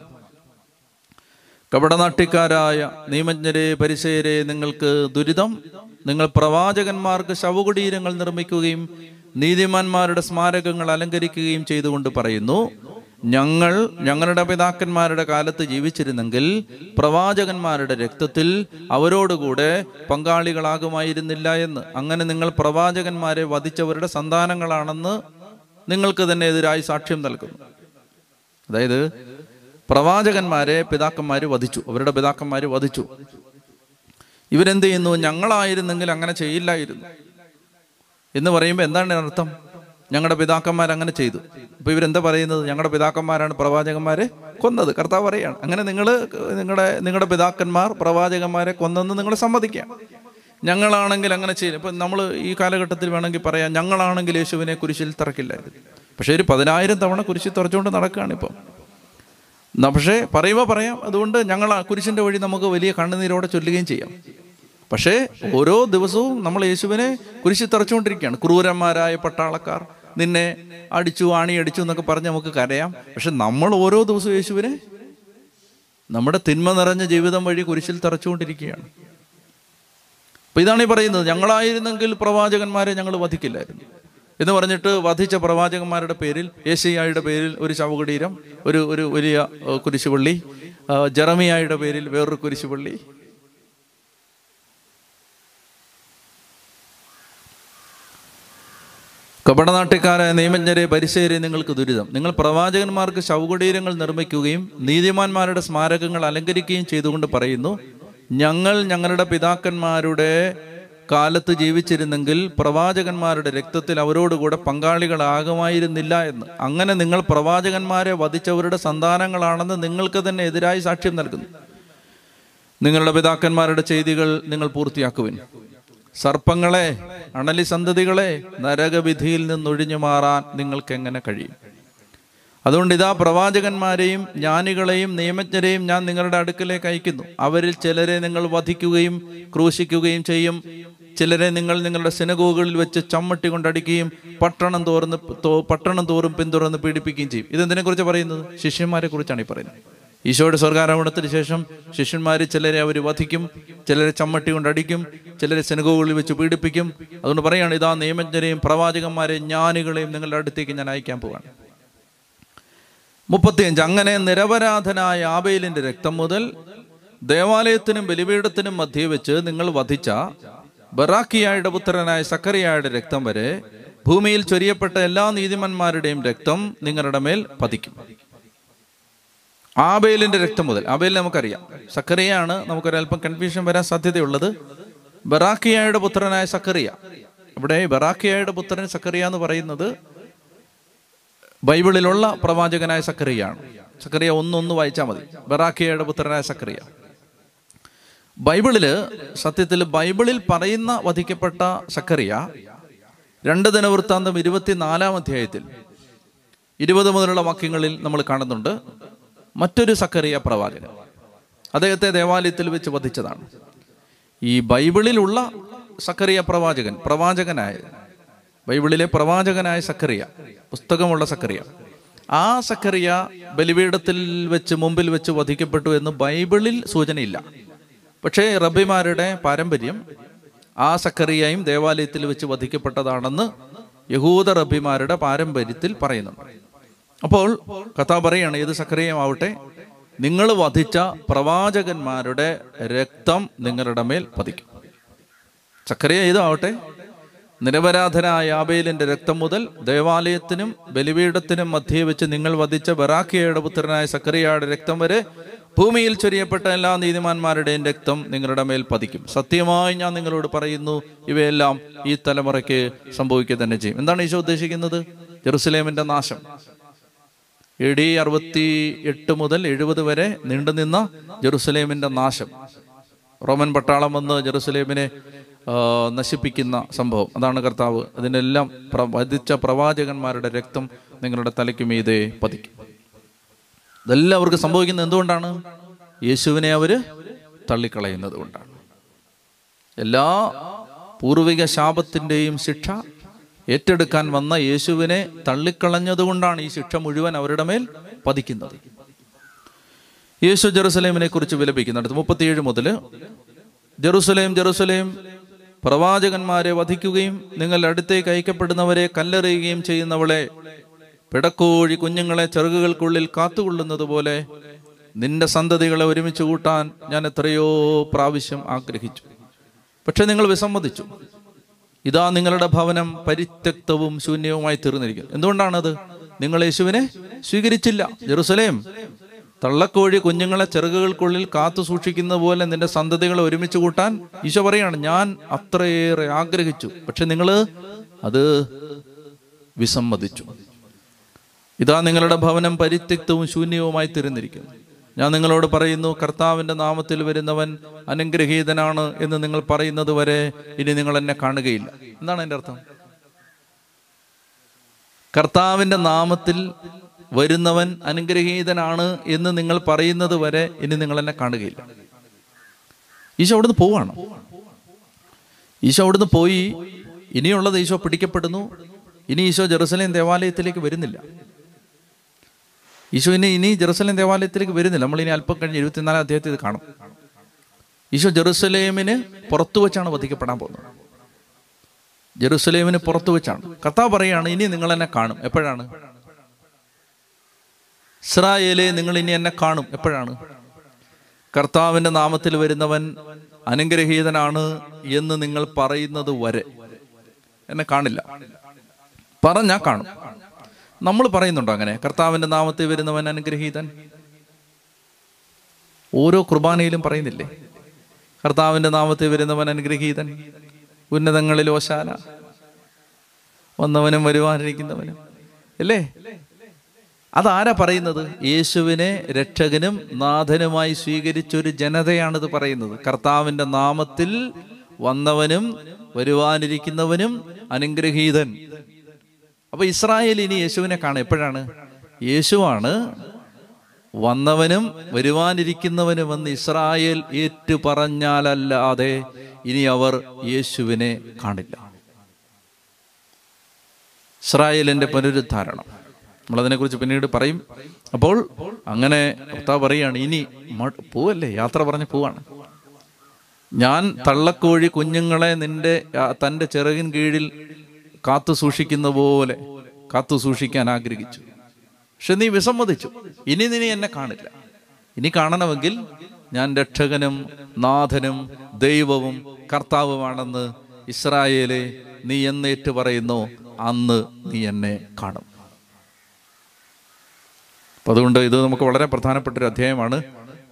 കപടനാട്ടിക്കാരായ നിയമജ്ഞരെ പരിസേരെ നിങ്ങൾക്ക് ദുരിതം നിങ്ങൾ പ്രവാചകന്മാർക്ക് ശവകുടീരങ്ങൾ നിർമ്മിക്കുകയും നീതിമാന്മാരുടെ സ്മാരകങ്ങൾ അലങ്കരിക്കുകയും ചെയ്തുകൊണ്ട് പറയുന്നു ഞങ്ങൾ ഞങ്ങളുടെ പിതാക്കന്മാരുടെ കാലത്ത് ജീവിച്ചിരുന്നെങ്കിൽ പ്രവാചകന്മാരുടെ രക്തത്തിൽ അവരോടുകൂടെ പങ്കാളികളാകുമായിരുന്നില്ല എന്ന്. അങ്ങനെ നിങ്ങൾ പ്രവാചകന്മാരെ വധിച്ചവരുടെ സന്താനങ്ങളാണെന്ന് നിങ്ങൾക്ക് തന്നെ എതിരായി സാക്ഷ്യം നൽകുന്നു. അതായത് പ്രവാചകന്മാരെ പിതാക്കന്മാർ വധിച്ചു അവരുടെ പിതാക്കന്മാർ വധിച്ചു. ഇവരെന്ത് ചെയ്യുന്നു? ഞങ്ങളായിരുന്നെങ്കിൽ അങ്ങനെ ചെയ്യില്ലായിരുന്നു. എന്ന് പറയുമ്പോൾ എന്താണ് അർത്ഥം? ഞങ്ങളുടെ പിതാക്കന്മാർ അങ്ങനെ ചെയ്തു. അപ്പൊ ഇവരെന്താ പറയുന്നത്? ഞങ്ങളുടെ പിതാക്കന്മാരാണ് പ്രവാചകന്മാരെ കൊന്നത്. കർത്താവ് പറയാണ് അങ്ങനെ നിങ്ങൾ നിങ്ങളുടെ നിങ്ങളുടെ പിതാക്കന്മാർ പ്രവാചകന്മാരെ കൊന്നെന്ന് നിങ്ങൾ സമ്മതിക്കാം. ഞങ്ങളാണെങ്കിൽ അങ്ങനെ ചെയ്യും ഇപ്പം നമ്മൾ ഈ കാലഘട്ടത്തിൽ വേണമെങ്കിൽ പറയാം ഞങ്ങളാണെങ്കിൽ യേശുവിനെ കുരിശിൽ തറക്കില്ലായിരുന്നു. പക്ഷെ ഒരു പതിനായിരം തവണ കുരിശിൽ തുറച്ചുകൊണ്ട് നടക്കുകയാണ് ഇപ്പം. പക്ഷേ പറയുമ്പോൾ പറയാം അതുകൊണ്ട് ഞങ്ങൾ കുരിശിന്റെ വഴി നമുക്ക് വലിയ കണ്ണുനീരോടെ ചൊല്ലുകയും ചെയ്യാം. പക്ഷേ ഓരോ ദിവസവും നമ്മൾ യേശുവിനെ കുരിശിൽ തറച്ചുകൊണ്ടിരിക്കുകയാണ്. ക്രൂരന്മാരായ പട്ടാളക്കാർ നിന്നെ അടിച്ചു ആണി അടിച്ചു എന്നൊക്കെ പറഞ്ഞ് നമുക്ക് കരയാം. പക്ഷെ നമ്മൾ ഓരോ ദിവസവും യേശുവിനെ നമ്മുടെ തിന്മ നിറഞ്ഞ ജീവിതം വഴി കുരിശിൽ തറച്ചുകൊണ്ടിരിക്കുകയാണ്. അപ്പൊ ഇതാണ് ഈ പറയുന്നത്. ഞങ്ങളായിരുന്നെങ്കിൽ പ്രവാചകന്മാരെ ഞങ്ങൾ വധിക്കില്ലായിരുന്നു. എന്ന് പറഞ്ഞിട്ട് വധിച്ച പ്രവാചകന്മാരുടെ പേരിൽ ഏഷ്യയുടെ പേരിൽ ഒരു ശവകുടീരം ഒരു ഒരു വലിയ കുരിശുപള്ളി ജെറമിയായുടെ പേരിൽ വേറൊരു കുരിശുപള്ളി കപടനാട്ടിക്കാരായ നിയമജ്ഞരെ പരിശേരി നിങ്ങൾക്ക് ദുരിതം. നിങ്ങൾ പ്രവാചകന്മാർക്ക് ശവകുടീരങ്ങൾ നിർമ്മിക്കുകയും നീതിമാന്മാരുടെ സ്മാരകങ്ങൾ അലങ്കരിക്കുകയും ചെയ്തുകൊണ്ട് പറയുന്നു ഞങ്ങൾ ഞങ്ങളുടെ പിതാക്കന്മാരുടെ കാലത്ത് ജീവിച്ചിരുന്നെങ്കിൽ പ്രവാചകന്മാരുടെ രക്തത്തിൽ അവരോടുകൂടെ പങ്കാളികളാകുമായിരുന്നില്ല എന്ന്. അങ്ങനെ നിങ്ങൾ പ്രവാചകന്മാരെ വധിച്ചവരുടെ സന്താനങ്ങളാണെന്ന് നിങ്ങൾക്ക് തന്നെ എതിരായി സാക്ഷ്യം നൽകുന്നു. നിങ്ങളുടെ പിതാക്കന്മാരുടെ ചെയ്തികൾ നിങ്ങൾ പൂർത്തിയാക്കുവിൻ. സർപ്പങ്ങളെ അണലി സന്തതികളെ നരകവിധിയിൽ നിന്നൊഴിഞ്ഞു മാറാൻ നിങ്ങൾക്ക് എങ്ങനെ കഴിയും? അതുകൊണ്ട് ഇതാ പ്രവാചകന്മാരെയും ജ്ഞാനികളെയും നിയമജ്ഞരെയും ഞാൻ നിങ്ങളുടെ അടുക്കലേക്ക് അയക്കുന്നു. അവരിൽ ചിലരെ നിങ്ങൾ വധിക്കുകയും ക്രൂശിക്കുകയും ചെയ്യും. ചിലരെ നിങ്ങൾ നിങ്ങളുടെ സിനഗോകളിൽ വെച്ച് ചമ്മട്ടി കൊണ്ടടിക്കുകയും പട്ടണം തോർന്ന് പട്ടണം തോറും പിന്തുടർന്ന് പീഡിപ്പിക്കുകയും ചെയ്യും. ഇതെന്തിനെ കുറിച്ച് പറയുന്നത്? ശിഷ്യന്മാരെ കുറിച്ചാണ് ഈ പറയുന്നത്. ഈശോയുടെ സ്വർഗാരോപണത്തിന് ശേഷം ശിഷ്യന്മാർ ചിലരെ അവർ വധിക്കും ചിലരെ ചമ്മട്ടി കൊണ്ട് അടിക്കും ചിലരെ സെനഗോകളിൽ വെച്ച് പീഡിപ്പിക്കും. അതുകൊണ്ട് പറയുകയാണ് ഇതാ നിയമജ്ഞരെയും പ്രവാചകന്മാരെയും ജ്ഞാനികളെയും നിങ്ങളുടെ അടുത്തേക്ക് ഞാൻ അയക്കാൻ പോവാണ്. മുപ്പത്തിയഞ്ച് അങ്ങനെ നിരപരാധനായ ആബേലിന്റെ രക്തം മുതൽ ദേവാലയത്തിനും ബലിപീഠത്തിനും മധ്യേ വെച്ച് നിങ്ങൾ വധിച്ച ബറാക്കിയായുടെ പുത്രനായ സക്കറിയായുടെ രക്തം വരെ ഭൂമിയിൽ ചൊരിയപ്പെട്ട എല്ലാ നീതിമന്മാരുടെയും രക്തം നിങ്ങളുടെ മേൽ പതിക്കും. ആബേലിന്റെ രക്തം മുതൽ ആബേൽ നമുക്കറിയാം. സക്കറിയാണ് നമുക്കൊരല്പം കൺഫ്യൂഷൻ വരാൻ സാധ്യതയുള്ളത്. ബറാക്കിയായുടെ പുത്രനായ സക്കറിയ ഇവിടെ ബറാക്കിയായുടെ പുത്രൻ സക്കറിയ എന്ന് പറയുന്നത് ബൈബിളിലുള്ള പ്രവാചകനായ സക്കറിയാണ് സക്കറിയ ഒന്നൊന്ന് വായിച്ചാൽ മതി. ബറാക്കിയയുടെ പുത്രനായ സക്കറിയ ബൈബിളിൽ സത്യത്തിൽ ബൈബിളിൽ പറയുന്ന വധിക്കപ്പെട്ട സക്കറിയ രണ്ട് ദിനവൃത്താന്തം ഇരുപത്തിനാലാം അധ്യായത്തിൽ ഇരുപത് മുതലുള്ള വാക്യങ്ങളിൽ നമ്മൾ കാണുന്നുണ്ട്. മറ്റൊരു സക്കറിയ പ്രവാചകൻ. അദ്ദേഹത്തെ ദേവാലയത്തിൽ വെച്ച് വധിച്ചതാണ്. ഈ ബൈബിളിലുള്ള സക്കറിയ പ്രവാചകൻ പ്രവാചകനായ ബൈബിളിലെ പ്രവാചകനായ സക്കറിയ പുസ്തകമുള്ള സക്കറിയ ആ സക്കറിയ ബലിപീഠത്തിൽ വെച്ച് മുമ്പിൽ വെച്ച് വധിക്കപ്പെട്ടു എന്ന് ബൈബിളിൽ സൂചനയില്ല. പക്ഷേ റബ്ബിമാരുടെ പാരമ്പര്യം ആ സക്കറിയയും ദേവാലയത്തിൽ വെച്ച് വധിക്കപ്പെട്ടതാണെന്ന് യഹൂദ റബ്ബിമാരുടെ പാരമ്പര്യത്തിൽ പറയുന്നുണ്ട്. അപ്പോൾ കഥ പറയാണ് ഏത് സക്രിയമാവട്ടെ. നിങ്ങൾ വധിച്ച പ്രവാചകന്മാരുടെ രക്തം നിങ്ങളുടെ മേൽ പതിക്കും. സക്രിയ ഏതാവട്ടെ നിരപരാധനായ ആബേലിന്റെ രക്തം മുതൽ ദേവാലയത്തിനും ബലിപീഠത്തിനും മധ്യേ വെച്ച് നിങ്ങൾ വധിച്ച ബറാക്കിയയുടെ പുത്രനായ സക്രിയയുടെ രക്തം വരെ ഭൂമിയിൽ ചൊരിയപ്പെട്ട എല്ലാ നീതിമാന്മാരുടെയും രക്തം നിങ്ങളുടെ മേൽ പതിക്കും. സത്യമായി ഞാൻ നിങ്ങളോട് പറയുന്നു ഇവയെല്ലാം ഈ തലമുറയ്ക്ക് സംഭവിക്കുക തന്നെ ചെയ്യും. എന്താണ് ഈശോ ഉദ്ദേശിക്കുന്നത്? ജെറുസലേമിന്റെ നാശം. എ ഡി അറുപത്തി എട്ട് മുതൽ എഴുപത് വരെ നീണ്ടുനിന്ന ജെറുസലേമിന്റെ നാശം. റോമൻ പട്ടാളം വന്ന് ജെറുസലേമിനെ നശിപ്പിക്കുന്ന സംഭവം. അതാണ് കർത്താവ് അതിനെല്ലാം വധിച്ച പ്രവാചകന്മാരുടെ രക്തം നിങ്ങളുടെ തലയ്ക്ക് മീതെ പതിക്കും. ഇതെല്ലാം അവർക്ക് സംഭവിക്കുന്നത് എന്തുകൊണ്ടാണ്? യേശുവിനെ അവർ തള്ളിക്കളയുന്നത് കൊണ്ടാണ്. എല്ലാ പൂർവിക ശാപത്തിന്റെയും ശിക്ഷ ഏറ്റെടുക്കാൻ വന്ന യേശുവിനെ തള്ളിക്കളഞ്ഞതുകൊണ്ടാണ് ഈ ശിക്ഷ മുഴുവൻ അവരുടെ മേൽ പതിക്കുന്നത്. യേശു ജെറുസലേമിനെ കുറിച്ച് വിലപിക്കുന്നുണ്ട് മുപ്പത്തിയേഴ് മുതൽ ജെറുസലേം ജെറുസലേം പ്രവാചകന്മാരെ വധിക്കുകയും നിങ്ങളുടെ അടുത്തേക്ക് അയക്കപ്പെടുന്നവരെ കല്ലെറിയുകയും ചെയ്യുന്നവളെ പിടക്കോഴി കുഞ്ഞുങ്ങളെ ചെറുകുകൾക്കുള്ളിൽ കാത്തുകൊള്ളുന്നത് പോലെ നിന്റെ സന്തതികളെ ഒരുമിച്ച് കൂട്ടാൻ ഞാൻ എത്രയോ പ്രാവശ്യം ആഗ്രഹിച്ചു. പക്ഷെ നിങ്ങൾ വിസമ്മതിച്ചു. ഇതാ നിങ്ങളുടെ ഭവനം പരിത്യക്തവും ശൂന്യവുമായി തീർന്നിരിക്കുന്നു. എന്തുകൊണ്ടാണത്? നിങ്ങൾ യേശുവിനെ സ്വീകരിച്ചില്ല. ജെറുസലേം തള്ളക്കോഴി കുഞ്ഞുങ്ങളെ ചെറുകുകൾക്കുള്ളിൽ കാത്തു സൂക്ഷിക്കുന്ന പോലെ നിന്റെ സന്തതികളെ ഒരുമിച്ച് കൂട്ടാൻ ഈശോ പറയാണ് ഞാൻ അത്രയേറെ ആഗ്രഹിച്ചു. പക്ഷെ നിങ്ങൾ അത് വിസമ്മതിച്ചു. ഇതാ നിങ്ങളുടെ ഭവനം പരിത്യക്തവും ശൂന്യവുമായി തീർന്നിരിക്കുന്നു. ഞാൻ നിങ്ങളോട് പറയുന്നു കർത്താവിന്റെ നാമത്തിൽ വരുന്നവൻ അനുഗ്രഹീതനാണ് എന്ന് നിങ്ങൾ പറയുന്നത് വരെ ഇനി നിങ്ങൾ എന്നെ കാണുകയില്ല. എന്താണ് എന്റെ അർത്ഥം? കർത്താവിന്റെ നാമത്തിൽ വരുന്നവൻ അനുഗ്രഹീതനാണ് എന്ന് നിങ്ങൾ പറയുന്നത് വരെ ഇനി നിങ്ങൾ എന്നെ കാണുകയില്ല. ഈശോ അവിടുന്ന് പോവാണ്. ഈശോ അവിടുന്ന് പോയി ഇനിയുള്ളത് ഈശോ പിടിക്കപ്പെടുന്നു. ഇനി ഈശോ ജെറുസലേം ദേവാലയത്തിലേക്ക് വരുന്നില്ല. ഈശോ ഇനി ഇനി ജെറുസലേം ദേവാലയത്തിലേക്ക് വരുന്നില്ല. നമ്മൾ ഇനി അല്പം കഴിഞ്ഞ് ഇരുപത്തിനാലാം അദ്ദേഹത്തെ ഇത് കാണും. ഈശോ ജെറുസലേമിന് പുറത്തു വെച്ചാണ് വധിക്കപ്പെടാൻ പോകുന്നത്. ജെറുസലേമിന് പുറത്തു വെച്ചാണ്. കർത്താവ് പറയാണ് ഇനി നിങ്ങൾ എന്നെ കാണും. എപ്പോഴാണ്? ഇസ്രായേലെ നിങ്ങൾ ഇനി എന്നെ കാണും. എപ്പോഴാണ്? കർത്താവിന്റെ നാമത്തിൽ വരുന്നവൻ അനുഗ്രഹീതനാണ് എന്ന് നിങ്ങൾ പറയുന്നത് വരെ. എന്നെ കാണില്ല. പറഞ്ഞാ കാണും. നമ്മൾ പറയുന്നുണ്ടോ അങ്ങനെ? കർത്താവിന്റെ നാമത്തിൽ വരുന്നവൻ അനുഗ്രഹീതൻ? ഓരോ കുർബാനയിലും പറയുന്നില്ലേ? കർത്താവിന്റെ നാമത്തിൽ വരുന്നവൻ അനുഗ്രഹീതൻ? ഉന്നതങ്ങളിൽ ഓശാല വന്നവനും വരുവാനിരിക്കുന്നവനും. അല്ലേ? അതാരാ പറയുന്നത്? യേശുവിനെ രക്ഷകനും നാഥനുമായി സ്വീകരിച്ചൊരു ജനതയാണിത് പറയുന്നത്. കർത്താവിന്റെ നാമത്തിൽ വന്നവനും വരുവാനിരിക്കുന്നവനും അനുഗ്രഹീതൻ. അപ്പൊ ഇസ്രായേൽ ഇനി യേശുവിനെ കാണും. എപ്പോഴാണ്? യേശുവാണ് വന്നവനും വരുവാനിരിക്കുന്നവനുമെന്ന് ഇസ്രായേൽ ഏറ്റു പറഞ്ഞാലല്ലാതെ ഇനി അവർ യേശുവിനെ കാണില്ല. ഇസ്രായേലിന്റെ പുനരുദ്ധാരണം. നമ്മളതിനെക്കുറിച്ച് പിന്നീട് പറയും. അപ്പോൾ അങ്ങനെ കർത്താവ് പറയാണ് ഇനി പോവല്ലേ? യാത്ര പറഞ്ഞ് പോവാണ്. ഞാൻ തള്ളക്കോഴി കുഞ്ഞുങ്ങളെ നിന്റെ തന്റെ ചിറകിൻ കീഴിൽ കാത്തു സൂക്ഷിക്കുന്ന പോലെ കാത്തു സൂക്ഷിക്കാൻ ആഗ്രഹിച്ചു. പക്ഷെ നീ വിസമ്മതിച്ചു. ഇനി നീ എന്നെ കാണില്ല. ഇനി കാണണമെങ്കിൽ ഞാൻ രക്ഷകനും നാഥനും ദൈവവും കർത്താവുമാണെന്ന് ഇസ്രായേലെ നീ എന്നേറ്റ് പറയുന്നു. അന്ന് നീ എന്നെ കാണും. അപ്പം അതുകൊണ്ട് ഇത് നമുക്ക് വളരെ പ്രധാനപ്പെട്ട ഒരു അധ്യായമാണ്.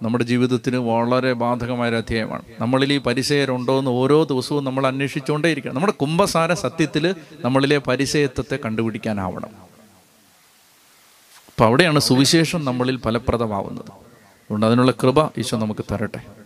നമ്മുടെ ജീവിതത്തിന് വളരെ ബാധകമായ ഒരു അധ്യായമാണ്. നമ്മളിൽ ഈ പരിചയരുണ്ടോ എന്ന് ഓരോ ദിവസവും നമ്മൾ അന്വേഷിച്ചുകൊണ്ടേയിരിക്കണം. നമ്മുടെ കുംഭസാര സത്യത്തിൽ നമ്മളിലെ പരിചയത്വത്തെ കണ്ടുപിടിക്കാനാവണം. അപ്പം അവിടെയാണ് സുവിശേഷം നമ്മളിൽ ഫലപ്രദമാവുന്നത്. അതുകൊണ്ട് അതിനുള്ള കൃപ ഈശോ നമുക്ക് തരട്ടെ.